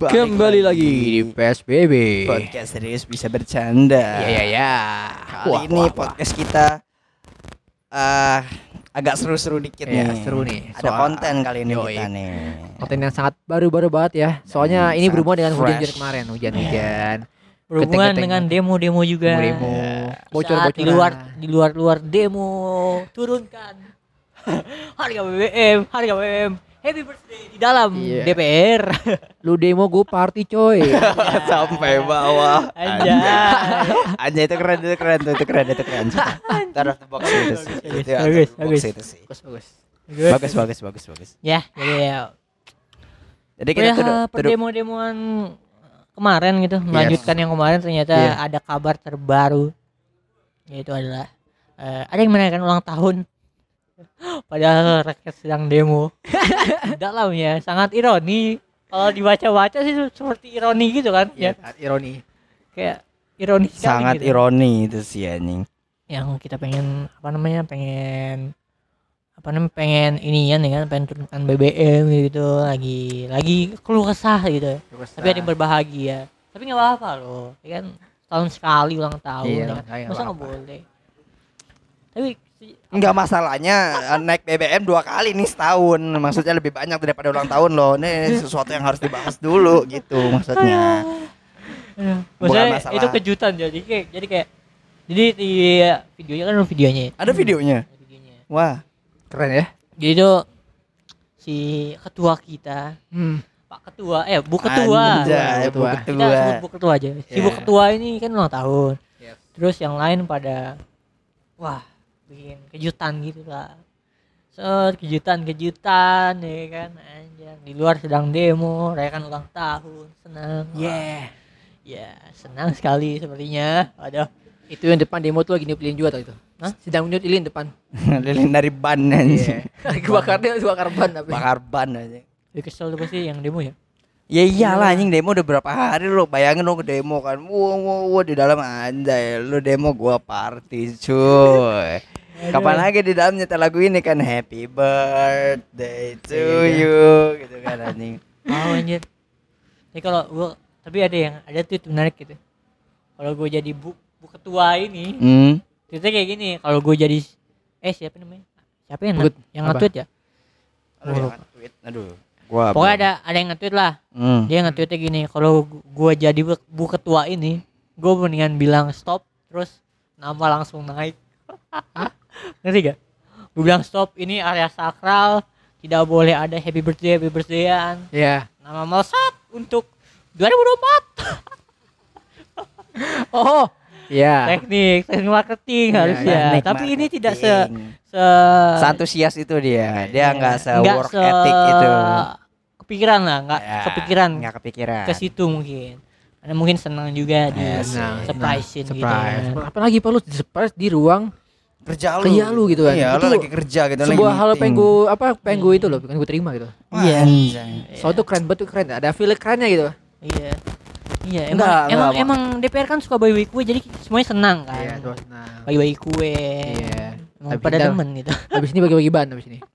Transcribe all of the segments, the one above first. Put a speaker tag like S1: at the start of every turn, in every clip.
S1: Kembali lagi di PSBB.
S2: podcast serius bisa bercanda.
S1: Iya iya iya.
S2: Kali
S1: Wah,
S2: ini
S1: wah, wah.
S2: podcast kita eh agak seru-seru dikit
S1: Iya,
S2: nih.
S1: seru nih.
S2: Ada
S1: Soal-
S2: konten kali ini
S1: Yoi.
S2: kita nih.
S1: Konten yang sangat baru-baru banget ya. Soalnya
S2: Dan
S1: ini berhubungan dengan hujan-hujan kemarin, hujan-hujan.
S3: berhubungan
S1: Keteng-keteng.
S3: dengan demo-demo juga.
S1: Demo-demo.
S3: Saat
S1: Bocor-bocoran.
S3: di luar di luar luar demo turunkan harga BBM, harga BBM. Happy birthday di dalam
S1: Iya.
S3: DPR.
S1: Lu demo gue party coy.
S2: Sampai bawah.
S3: Anjay.
S2: Anjay itu keren itu keren itu keren itu keren. Taruh the box itu sih.
S3: Bagus, bagus.
S1: bagus bagus.
S2: Bagus bagus bagus bagus.
S3: ya, jadi ya.
S2: Jadi kita
S3: Ya,
S2: tuh
S3: perdemo-demoan kemarin gitu, melanjutkan yang kemarin ternyata
S1: Iya.
S3: ada kabar terbaru. Yaitu adalah eh, ada yang merayakan ulang tahun. Padahal rakyat sedang demo. Dalamnya sangat ironi. Kalau dibaca-baca sih seperti ironi gitu kan
S1: Iya,
S3: ya.
S1: ironi.
S3: Kayak ironi
S2: sangat
S3: gitu.
S2: ironi itu sih anjing.
S3: Yang kita pengen apa namanya? Pengen apa namanya pengen inian ya kan pengen turunkan BBM gitu lagi lagi keluh kesah gitu tapi ada yang berbahagia tapi nggak apa-apa loh ya kan tahun sekali ulang tahun
S1: Iya,
S3: ya kan? masa nggak boleh tapi
S2: Enggak masalahnya eh, naik BBM dua kali nih setahun. Maksudnya lebih banyak daripada ulang tahun loh. Ini sesuatu yang harus dibahas dulu gitu maksudnya. Bukan
S3: maksudnya
S2: masalah.
S3: itu kejutan jadi kayak jadi kayak jadi di videonya kan ada videonya ya.
S2: Ada videonya.
S3: Ada videonya
S2: Wah,
S1: Keren ya.
S3: jadi tuh si ketua kita
S1: Hmm.
S3: pak ketua eh bu ketua
S2: Anjay, Bu
S1: Ketua.
S3: kita sebut bu ketua aja si bu
S1: Iya.
S3: ketua ini kan ulang tahun
S1: Yes.
S3: terus yang lain pada wah bikin kejutan gitu lah set kejutan kejutan ya kan anjir di luar sedang demo rayakan ulang tahun senang
S1: Yeah.
S3: ya senang sekali sepertinya aduh
S1: Itu yang depan demo tuh lagi nyuplin juga tau itu.
S3: Hah?
S1: Sedang nyuplin depan.
S2: lilin dari ban anjing.
S1: Iya. Kebakar dia bakar ban tapi.
S2: Bakar ban aja.
S3: ya kesel tuh pasti yang demo ya
S2: Ya iyalah anjing demo udah berapa hari lo bayangin lo ke demo kan. Wow, wow, wow, di dalam anjay lo demo gua party cuy. Kapan lagi di dalam nyetel lagu ini kan? Happy birthday to
S1: Iya.
S2: you gitu kan anjing.
S3: oh anjir tapi kalau gua tapi ada yang ada tweet menarik gitu. Kalau gue jadi bu bu ketua ini
S2: Hmm.
S3: tweetnya kayak gini. Kalau gue jadi eh siapa namanya? Siapa yang
S1: Nge-
S3: yang nge-tweet ya?
S2: Aduh, yang nge-tweet. Aduh. Gua
S3: pokoknya ada ada yang nge-tweet lah.
S2: Hmm.
S3: dia nge-tweetnya gini kalau gu- gua jadi bu, bu ketua ini gue mendingan bilang stop terus nama langsung naik ngerti gak gue bilang stop ini area sakral tidak boleh ada happy birthday happy birthdayan
S1: Iya.
S3: nama melesat untuk 2024
S1: Oh. Iya.
S3: teknik teknik marketing
S1: Iya,
S3: harusnya
S2: Teknik
S3: tapi ini tidak se
S2: marketing.
S3: se
S2: Seantusias itu dia. Dia nggak se
S3: nggak
S2: work
S3: se-
S2: ethic itu.
S3: kepikiran lah nggak
S2: Ya,
S3: kepikiran
S2: Nggak kepikiran.
S3: ke situ mungkin karena mungkin senang juga di
S2: Ya,
S1: Nah,
S3: surprisein
S1: nah,
S3: gitu
S1: surprise.
S3: kan.
S1: Apalagi perlu di surprise di ruang
S2: kerja lu.
S1: kerja lu gitu kan.
S2: Iya,
S1: Itu
S2: lu lagi kerja gitu lagi
S1: sebuah hal
S2: meeting.
S1: pengen gue apa pengen gue itu loh pengen gue terima gitu.
S2: Iya. anjay.
S1: Soalnya tuh keren banget tuh keren. Ada feel kerennya gitu.
S3: Iya. Iya, emang
S2: Enggak,
S3: emang,
S2: enggak,
S3: emang DPR kan suka bagi-bagi kue jadi semuanya senang kan.
S1: Iya, terus nah.
S3: Bagi-bagi kue.
S1: Iya.
S3: Emang
S1: Tapi
S3: pada demen gitu.
S1: Habis ini bagi-bagi ban habis ini.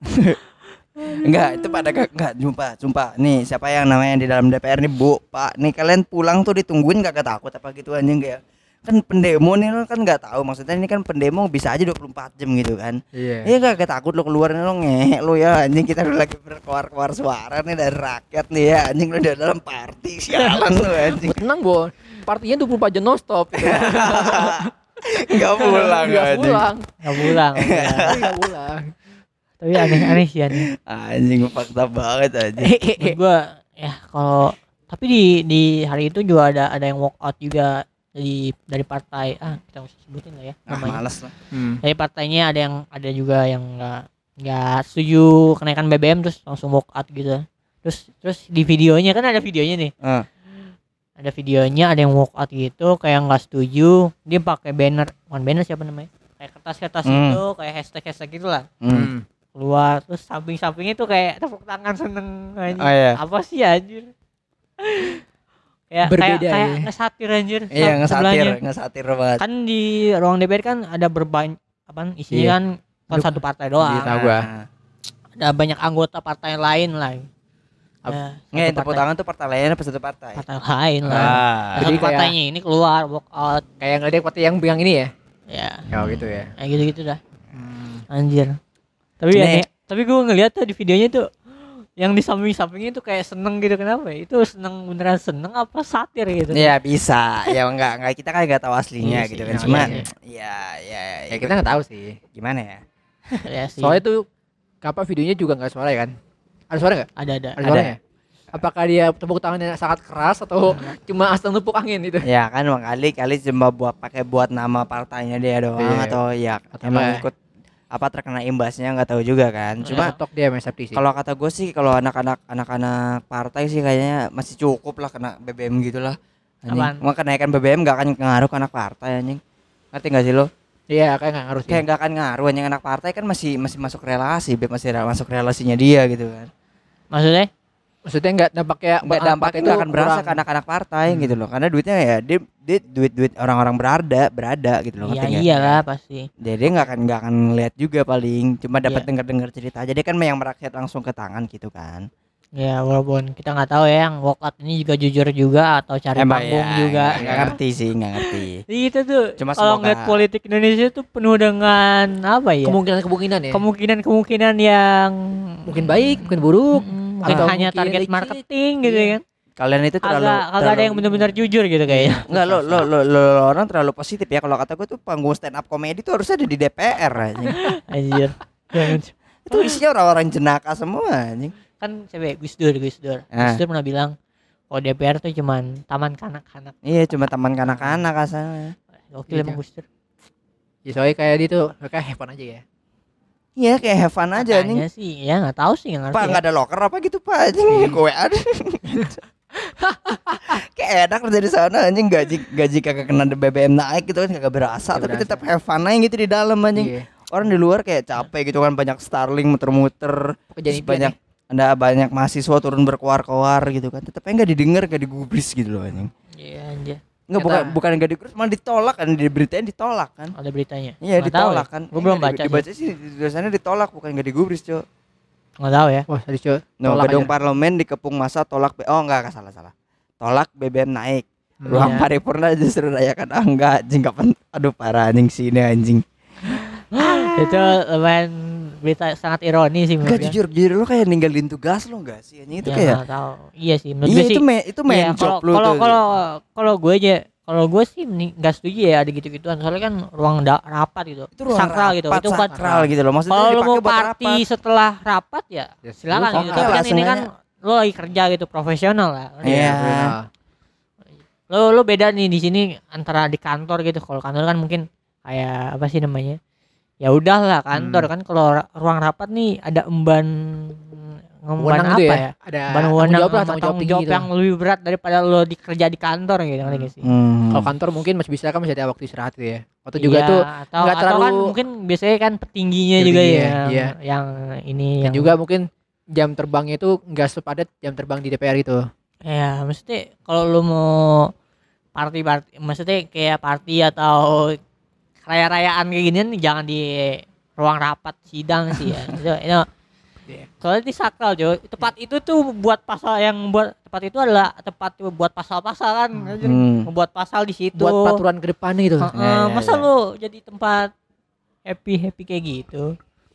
S2: Enggak, itu pada gak, enggak jumpa, jumpa. Nih, siapa yang namanya di dalam DPR nih, Bu, Pak. Nih kalian pulang tuh ditungguin gak takut apa gitu anjing kayak kan pendemo nih lo kan nggak tahu maksudnya ini kan pendemo bisa aja 24 jam gitu kan
S1: Iya.
S2: Iya gak takut lo keluar nih lo ngehe lo ya anjing kita udah lagi berkeluar-keluar suara nih dari rakyat nih ya anjing lo udah dalam party sialan lo anjing
S1: Tenang, Bon. Partinya 24 jam non stop. Gitu.
S2: Enggak pulang
S1: Enggak
S2: anjing
S1: pulang.
S3: Enggak pulang. ya.
S1: Enggak pulang.
S3: Tapi aneh-aneh sih aneh.
S2: Anjing fakta banget anjing
S3: Menurut gua ya kalau tapi di di hari itu juga ada ada yang walk out juga dari dari partai ah kita nggak usah sebutin lah ya
S2: Ah
S3: namanya.
S2: males lah
S1: Hmm.
S3: dari partainya ada yang ada juga yang nggak nggak setuju kenaikan BBM terus langsung walk out gitu terus terus di videonya kan ada videonya nih
S2: Ah.
S3: ada videonya ada yang walk out gitu kayak nggak setuju dia pakai banner bukan banner siapa namanya kayak kertas-kertas
S2: Hmm.
S3: itu kayak hashtag hashtag gitu lah
S2: Hmm.
S1: Hmm.
S3: keluar terus samping-sampingnya tuh kayak tepuk tangan seneng anjir.
S2: Oh iya
S3: apa sih anjir kayak
S1: Berbeda
S3: kayak, kayak
S1: ya.
S3: ngesatir anjir
S2: Iya ngesatir,
S3: sebelahnya.
S2: ngesatir banget.
S3: kan di ruang DPR kan ada berbanyak apa isinya
S1: Iya.
S3: kan kan satu partai doang
S1: Iya, tahu gua.
S2: Nah,
S3: ada banyak anggota partai lain lah Ya,
S2: Nggak, yang tepuk
S3: partai-
S2: tangan tuh partai lain apa satu partai?
S3: partai lain lah.
S2: Ah.
S1: Jadi kayak-
S3: partainya ini keluar walk out.
S1: Kayak ngeliat partai yang yang ini ya.
S3: Ya,
S1: Oh gitu ya.
S3: kayak gitu-gitu dah.
S1: Hmm.
S3: Anjir. Tapi aneh, tapi gue ngeliat tuh di videonya tuh yang di samping-sampingnya tuh kayak seneng gitu kenapa ya? Itu seneng beneran seneng apa satir gitu?
S2: Ya bisa, ya enggak enggak kita kan nggak tahu aslinya
S3: Iya
S2: gitu kan.
S3: iya,
S2: Cuma
S3: iya.
S2: ya ya
S1: Ya kita nggak tahu sih.
S2: gimana ya?
S3: ya sih.
S1: Soalnya tuh kapan videonya juga nggak suara ya kan? Ada suara nggak?
S3: ada ada.
S1: Ada suaranya? Apakah dia tepuk tangannya sangat keras atau cuma asal nepuk angin itu?
S2: Ya kan kali kali cuma buat pakai buat nama partainya dia doang
S1: Iya.
S2: atau ya
S1: Atau
S2: emang ikut apa terkena imbasnya nggak tahu juga kan. Cuma
S1: Cuma tok dia sama Septi sih.
S2: kalau kata gue sih kalau anak-anak anak-anak partai sih kayaknya masih cukup lah kena BBM gitulah. Anjing.
S3: Apaan?
S2: Mau kenaikan BBM gak akan ngaruh ke anak partai anjing. Ngerti gak sih lo?
S1: Iya, kayak nggak ngaruh sih.
S2: Kayak gak akan ngaruh anjing anak partai kan masih masih masuk relasi, masih masuk relasinya dia gitu kan.
S3: Maksudnya?
S1: Maksudnya nggak dampak kayak
S2: Nggak nggak
S1: itu
S2: akan berasa
S1: kurang.
S2: ke anak-anak partai
S1: Hmm.
S2: gitu loh. Karena duitnya ya dia, dia duit duit orang-orang berada berada gitu loh.
S3: Iya
S2: nggak?
S3: iyalah pasti.
S2: Jadi dia nggak akan nggak akan ngeliat juga paling cuma dapat
S3: Iya.
S2: dengar-dengar cerita aja dia kan yang merakyat langsung ke tangan gitu kan.
S3: Ya walaupun kita nggak tahu ya yang walkout ini juga jujur juga atau cari
S2: Emang
S3: panggung
S2: ya,
S3: juga.
S2: nggak- nggak ngerti sih nggak ngerti.
S3: Itu tuh
S2: Cuma
S3: kalau
S2: semoga-
S3: ngeliat politik Indonesia tuh penuh dengan apa ya?
S1: kemungkinan-kemungkinan ya.
S3: Kemungkinan-kemungkinan yang
S1: mungkin baik, mungkin buruk.
S3: Mm, mungkin
S1: Atau
S3: hanya
S1: mungkin
S3: target marketing gitu
S1: Iya.
S3: kan.
S2: Kalian itu terlalu
S3: Agak agak ada yang benar-benar jujur gitu kayaknya.
S2: Enggak lo, lo, lo, lo, lo orang terlalu positif ya kalau kata gue tuh panggung stand up komedi tuh harusnya ada di DPR anjing.
S3: Anjir. Jangan.
S2: itu isinya orang-orang jenaka semua anjing.
S3: kan cewek Gus Dur, Gus Dur.
S2: Ah.
S3: Gus Dur pernah bilang kalau DPR tuh cuman taman kanak-kanak.
S2: Iya cuma taman kanak-kanak asalnya.
S1: Iya,
S3: emang Gus Dur.
S1: Ya soalnya kayak dia tuh have fun aja ya.
S2: Iya kayak have fun aja.
S3: Katanya sih, ya nggak tahu sih nggak ngerti.
S2: Pak
S3: ya.
S2: nggak ada locker apa gitu pak anjing gue ada. kayak enak kerja di sana anjing gaji gaji kagak kena BBM naik gitu kan kagak berasa
S1: Nggak
S2: tapi tetap have fun aja gitu di dalam anjing.
S1: Iya.
S2: Orang di luar kayak capek gitu kan banyak Starling muter-muter
S1: Pekerjaan
S2: terus
S1: impian
S2: banyak ada banyak mahasiswa turun berkoar-koar gitu kan tetap nggak didengar gak digubris gitu loh anjing.
S3: Iya anjir.
S2: Enggak bukan bukan enggak digubris malah ditolak kan di beritanya ditolak kan.
S3: Ada beritanya.
S2: Iya
S3: Nggak
S2: ditolak
S3: ya.
S2: kan.
S3: Gua belum
S2: Enggak,
S3: baca
S2: di- Dibaca sih di tulisannya ditolak bukan enggak digubris, Cok.
S3: Nggak tahu ya.
S1: Wah, tadi cuy.
S2: No,
S1: Tolak
S2: gedung
S1: aja.
S2: parlemen dikepung masa tolak B- Oh enggak, enggak salah salah. Tolak BBM naik.
S1: Hmm.
S2: Ruang
S3: Iya.
S2: paripurna justru rayakan ah enggak anjing kapan aduh parah anjing sini anjing.
S3: Itu lumayan berita sangat ironi sih
S2: Enggak
S3: menurut gue.
S2: jujur jujur lu kayak ninggalin tugas lo enggak sih anjing itu
S3: Ya,
S2: kayak
S3: tahu. Iya sih menurut
S2: Iya
S3: gue sih.
S2: itu main itu main
S3: Iya,
S2: job
S3: kalau
S2: lu
S3: kalau
S2: tuh.
S3: kalau kalau gue aja kalau gue sih nggak setuju ya ada gitu-gituan soalnya kan ruang da- rapat gitu
S2: itu ruang
S3: sakral gitu
S2: rapat,
S3: itu buat
S2: sakral gitu loh maksudnya
S3: kalau lo mau party
S2: rapat.
S3: setelah rapat ya
S1: Ya,
S3: silakan gitu tapi kan ini kan lo lagi kerja gitu profesional lah
S2: Iya.
S1: Nah,
S3: lo lo beda nih di sini antara di kantor gitu kalau kantor kan mungkin kayak apa sih namanya ya udahlah kantor
S1: Hmm.
S3: kan kalau ruang rapat nih ada emban ngemban apa
S1: gitu
S3: ya,
S1: ya. Ada
S3: emban
S1: tanggung jawab
S3: sama
S1: tanggung jawab
S3: tanggung
S1: tinggi
S3: jawab
S1: gitu.
S3: yang lebih berat daripada lo dikerja di kantor gitu ngerti nggak sih
S2: Hmm.
S1: Kalau kantor mungkin masih bisa kan masih ada waktu istirahat gitu ya. Waktu juga
S3: Iya,
S1: tuh
S3: atau,
S1: nggak
S3: atau kan
S1: terlalu-
S3: mungkin biasanya kan petingginya juga ya,
S1: ya,
S3: yang,
S1: iya.
S3: yang ini
S1: dan
S3: yang
S1: juga mungkin jam terbangnya itu nggak sepadat jam terbang di DPR itu.
S3: ya maksudnya kalau lu mau party party maksudnya kayak party atau raya-rayaan kayak ginian jangan di ruang rapat sidang sih ya itu, itu
S1: Iya.
S3: soalnya di sakral Jo tempat itu tuh buat pasal yang buat tempat itu adalah tempat buat pasal-pasal kan.
S2: Hmm.
S3: membuat pasal di situ
S1: Buat peraturan ke depannya gitu.
S3: Heeh,
S2: Ya, ya,
S3: masa
S2: ya.
S3: lu jadi tempat happy happy kayak gitu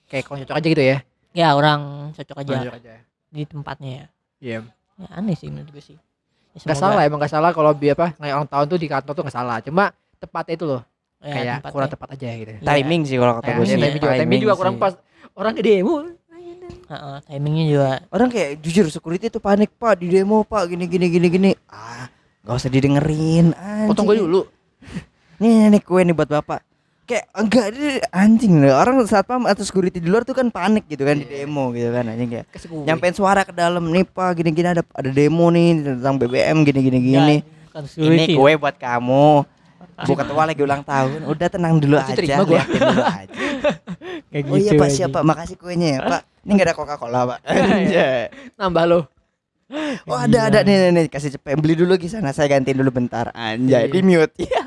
S1: Kayak kalau cocok aja gitu ya.
S3: ya orang cocok aja
S1: Cocok aja.
S3: di tempatnya ya.
S1: Iya.
S3: ya aneh sih menurut gue sih ya,
S1: Gak salah emang gak salah kalau bi apa ngayak ulang tahun tuh di kantor tuh gak salah. Cuma tepatnya itu loh
S3: ya,
S1: kayak
S3: tempatnya.
S1: kurang tepat aja gitu.
S3: Iya.
S2: timing sih kalau kata gue
S3: Timing
S2: sih
S3: ya,
S1: timing juga, timing juga kurang
S2: sih.
S1: pas. Orang ke demo.
S3: Heeh, timingnya juga
S2: orang kayak jujur security tuh panik pak di demo pak gini gini gini gini ah nggak usah didengerin anjing.
S1: Potong gue dulu.
S2: nih nih, nih kue nih buat bapak kayak enggak anjing loh orang saat pam atau security di luar tuh kan panik gitu kan di
S1: Iya.
S2: demo gitu kan anjing kayak nyampein suara ke dalam nih pak gini gini ada ada demo nih tentang BBM gini gini gini
S3: Ya, bukan
S2: ini kue buat kamu Bu ketua lagi ulang tahun udah tenang dulu aja
S1: terima gua.
S2: liatin dulu aja
S3: Kayak
S2: oh iya
S3: gitu
S2: pak
S3: aja.
S2: siapa makasih kuenya ya pak ini nggak ada coca cola pak Anjay.
S1: Nambah lo.
S2: Oh ada ada nih, nih nih kasih cepet beli dulu di sana saya gantiin dulu bentar anjay
S1: Iya.
S2: di mute ya.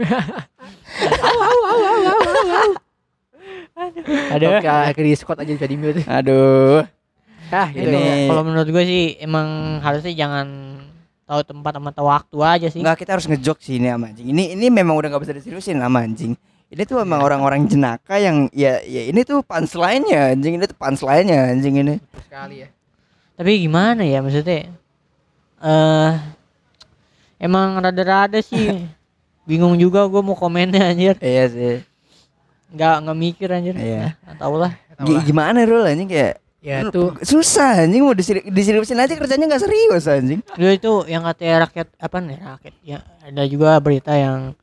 S3: Aduh.
S1: Oke, akhirnya di squad aja bisa di mute.
S2: Aduh
S1: Ya, gitu.
S2: Ini-
S3: Kalau menurut gue sih emang harusnya jangan tahu tempat sama tahu waktu aja sih.
S2: Enggak, kita harus ngejok sih ini sama anjing. Ini ini memang udah gak bisa diseriusin sama anjing. Ini tuh emang orang-orang jenaka yang ya ya ini tuh punchline-nya anjing. Ini tuh punchline-nya anjing ini.
S1: sekali ya.
S3: Tapi gimana ya maksudnya? Eh emang rada-rada sih. Bingung juga gue mau komennya anjir.
S2: Iya sih.
S3: Nggak nggak mikir anjir.
S2: Iya.
S3: Nggak tahu lah.
S1: Lah.
S2: gimana Rul anjing kayak
S1: Ya
S2: lu-
S1: tuh
S2: susah anjing mau diseri- diseriusin aja kerjanya nggak serius anjing.
S3: Dulu itu yang katanya rakyat apa nih rakyat ya ada juga berita yang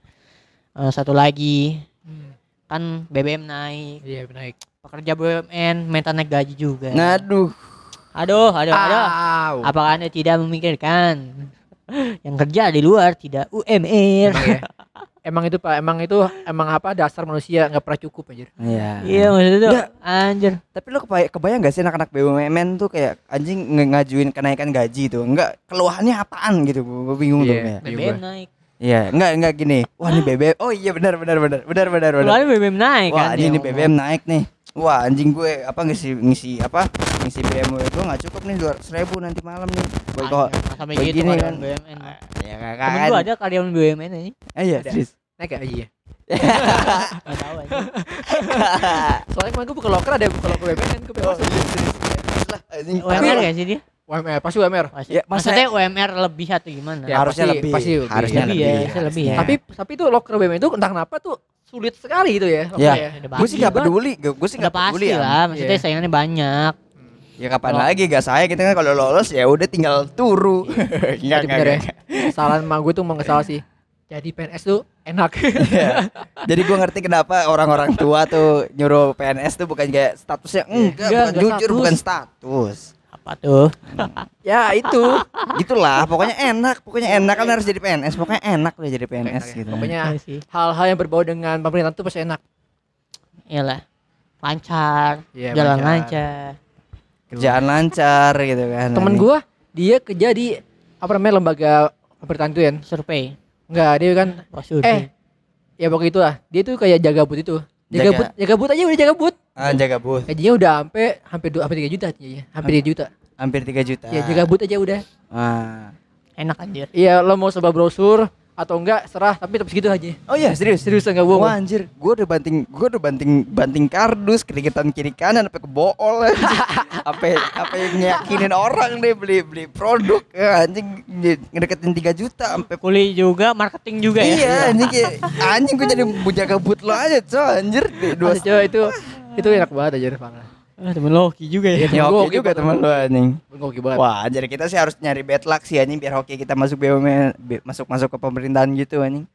S3: eh, satu lagi
S1: Hmm,
S3: kan BBM naik
S1: Iya naik.
S3: pekerja BUMN minta naik gaji juga
S2: Ngaduh.
S3: aduh aduh aduh
S1: Au.
S3: apakah anda tidak memikirkan yang kerja di luar tidak UMR
S1: ya. Emang itu Pak, emang itu emang apa dasar manusia nggak pernah cukup anjir.
S2: Iya.
S3: iya maksudnya tuh
S2: Nggak.
S3: anjir
S2: Tapi lo kebayang, kebayang gak sih anak-anak BUMN tuh kayak anjing nge- ngajuin kenaikan gaji tuh. Enggak keluhannya apaan gitu. Gue bingung tuh.
S1: Iya.
S2: kayak.
S1: Iya,
S3: BBM
S1: gua.
S3: naik
S2: Iya, enggak enggak gini. Wah, ini BBM. Oh iya benar benar benar. Benar benar benar.
S3: Lalu BBM naik
S2: Wah,
S3: kan
S2: ini, ini. BBM naik nih. Wah, anjing gue apa ngisi ngisi apa? Ngisi BMW gue nggak cukup nih 200 ribu nanti malam nih. Gue kok
S3: sampai
S2: kayak
S3: gitu
S2: gini kan.
S3: BUMN
S2: ya kakak
S3: temen
S2: kan.
S3: gua ada karyawan BUMN ini
S2: Eh, iya, serius.
S1: Naik ya iya.
S3: nggak tahu aja
S1: Soalnya kemarin gue buka loker ada buka loker BBM gue pengen
S2: Oh, iya, serius. Lah, anjing.
S3: UMR ya sih dia
S1: UMR pasti UMR.
S3: Pasti.
S2: Ya, masa-
S3: maksudnya UMR lebih atau gimana
S1: Ya,
S2: harusnya
S1: pasti-
S2: lebih.
S1: pasti lebih.
S2: harusnya
S3: Lebih
S2: lebih.
S3: ya, harusnya lebih ya.
S1: Tapi tapi tuh loker BBM itu entah kenapa tuh sulit sekali gitu ya.
S2: Ya.
S3: Udah
S2: Gue sih nggak
S1: banget.
S2: peduli, gue sih nggak peduli
S3: pasti
S2: ya.
S3: lah maksudnya
S1: Iya.
S3: saingannya banyak
S2: Ya kapan
S3: Kalau-
S2: lagi gak saya kita kan kalau lolos ya udah tinggal turu. Enggak.
S1: bener ya.
S2: enggak.
S1: Kesalahan emak gue tuh mau ngesalah sih. Jadi PNS tuh enak.
S2: Iya. Jadi gue ngerti kenapa orang-orang tua tuh nyuruh PNS tuh bukan kayak statusnya enggak,
S1: Enggak,
S2: bukan
S1: enggak
S2: jujur
S1: status.
S2: bukan status.
S3: Apa tuh
S1: ya itu.
S2: Gitulah, pokoknya enak, pokoknya enak kan harus jadi PNS, pokoknya enak udah jadi PNS
S1: Enak ya.
S2: gitu.
S1: Pokoknya
S3: Iya sih
S1: hal-hal yang berbau dengan pemerintahan tuh pasti enak.
S3: iyalah lancar
S1: Iya,
S3: jalan
S1: lancar.
S3: lancar
S2: kerjaan lancar gitu kan.
S1: Temen gua dia kerja di apa namanya lembaga pemerintahan itu ya.
S3: survei
S1: Enggak, dia kan
S3: oh
S1: eh ya pokoknya itu lah. Dia tuh kayak jaga but itu. Jaga,
S2: Jaga-
S1: but, jaga but aja udah jaga but.
S2: Ah, jaga booth.
S1: Gajinya udah sampai hampir dua hampir 3 juta ya. Hampir 3 juta.
S2: Hampir 3 juta.
S1: Ya jaga but aja udah.
S2: Ah.
S3: enak anjir
S1: Iya, lo mau sebuah brosur atau enggak serah tapi tetap segitu aja.
S2: Oh iya, serius.
S1: Serius enggak bohong.
S2: Wah anjir, gue udah banting, gue udah banting, banting kardus keringetan kiri kanan sampai ke bool anjing. apa apa yang nyakinin orang deh beli beli produk ya, anjing nge- ngedeketin 3 juta sampai
S3: kuli juga marketing juga ya
S2: iya anjing kayak anjing gue jadi bujaga but lo aja coy anjir di dua
S1: Masa coba itu itu enak banget aja parah.
S3: ah, temen Loki juga ya
S2: ya
S1: Gua
S2: hoki
S1: hoki
S2: juga teman lo anjing
S1: Ngoki banget.
S2: wah anjir kita sih harus nyari bad luck sih anjing biar hoki kita masuk BUMN be- masuk masuk ke pemerintahan gitu anjing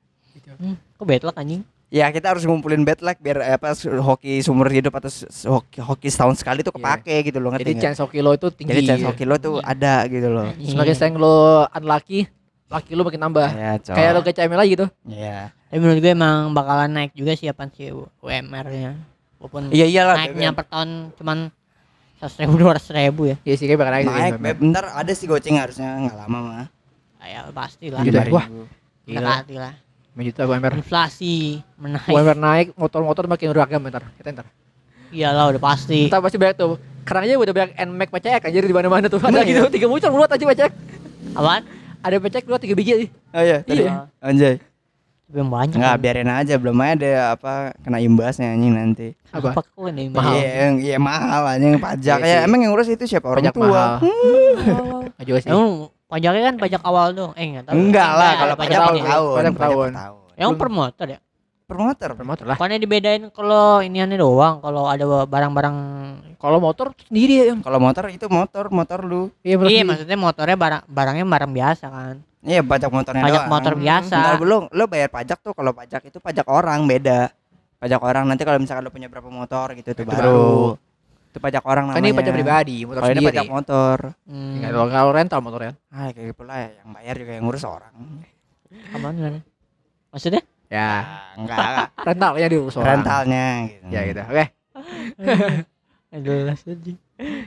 S3: hmm, kok bad luck anjing
S2: Ya kita harus ngumpulin bad luck biar eh, apa hoki sumber hidup atau hoki, hoki setahun sekali tuh
S1: Iya.
S2: kepake gitu loh ngerti
S1: Jadi chance hoki lo itu tinggi.
S2: Jadi chance hoki lo tuh ada gitu loh.
S1: Semakin
S3: Iya.
S1: sering lo unlucky, laki lo makin nambah.
S2: Ya, coy.
S1: Kayak lo ke CML aja gitu.
S2: Iya.
S3: tapi menurut gue emang bakalan naik juga sih apa sih UMR nya walaupun
S2: Iya iyalah.
S3: naiknya
S2: BBM.
S3: per tahun cuman seratus ribu dua ratus ribu ya
S1: Iya sih kayak bakal naik.
S2: Naik, Beb. bentar ada sih goceng harusnya nggak lama mah.
S3: Ah, ya pasti lah
S1: Gitu.
S2: 5.000.
S1: Wah.
S3: Kita
S1: Gila.
S3: lah
S1: 5 juta UMR.
S3: inflasi menaik
S1: UMR naik, motor-motor makin beragam bentar. Kita ntar.
S3: iyalah udah pasti
S1: Kita pasti banyak tuh. Karena aja udah banyak NMAX pecek anjir di mana-mana tuh. Ada gitu, tiga muncul mulut aja pecek.
S3: apaan
S1: Ada pecek dua tiga biji aja.
S2: Oh iya, tadi.
S3: Iya.
S2: Anjay.
S3: Tapi yang banyak
S2: Enggak,
S3: kan.
S2: biarin aja belum ada apa kena imbasnya anjing nanti.
S1: Apa?
S3: apa kok ini
S1: Mahal.
S2: Iya, yang- iya mahal anjing pajak
S1: Iya
S2: ya. Emang yang ngurus itu siapa orang
S1: Pajak
S2: tua?
S1: mahal.
S2: Hmm.
S1: Nggak juga sih.
S3: Emang pajaknya kan pajak awal dong. Eh enggak tahu.
S2: Enggak lah kalau
S3: pajak ini.
S2: tahun.
S1: Pajak per tahun.
S3: Yang per motor ya.
S2: Per motor.
S1: Per motor lah.
S3: Bukannya dibedain kalau iniannya doang, kalau ada barang-barang
S1: Kalau motor sendiri ya.
S2: Kalau motor itu motor, motor lu.
S1: Iya,
S3: Iya, maksudnya motornya barang barangnya barang biasa kan.
S2: Iya pajak motornya
S3: Pajak
S2: doang.
S3: motor biasa.
S2: Bentar, belum lo bayar pajak tuh kalau pajak itu pajak orang beda. Pajak orang nanti kalau misalkan lo punya berapa motor gitu itu
S1: Itu
S2: baru.
S1: baru.
S2: Itu pajak orang
S1: Kan
S2: namanya.
S1: ini pajak pribadi, motor
S2: Kalau ini
S1: sendiri.
S2: pajak motor.
S3: Hmm.
S1: Tinggal kalau- kalau rental motor ya.
S2: Ah kayak pula ya yang bayar juga yang ngurus orang.
S3: Apaan kan? Maksudnya?
S1: Ya,
S2: Ah, enggak.
S1: rentalnya diurus orang.
S2: rentalnya gitu.
S1: Ya gitu. Oke.
S3: Aduh, sedih.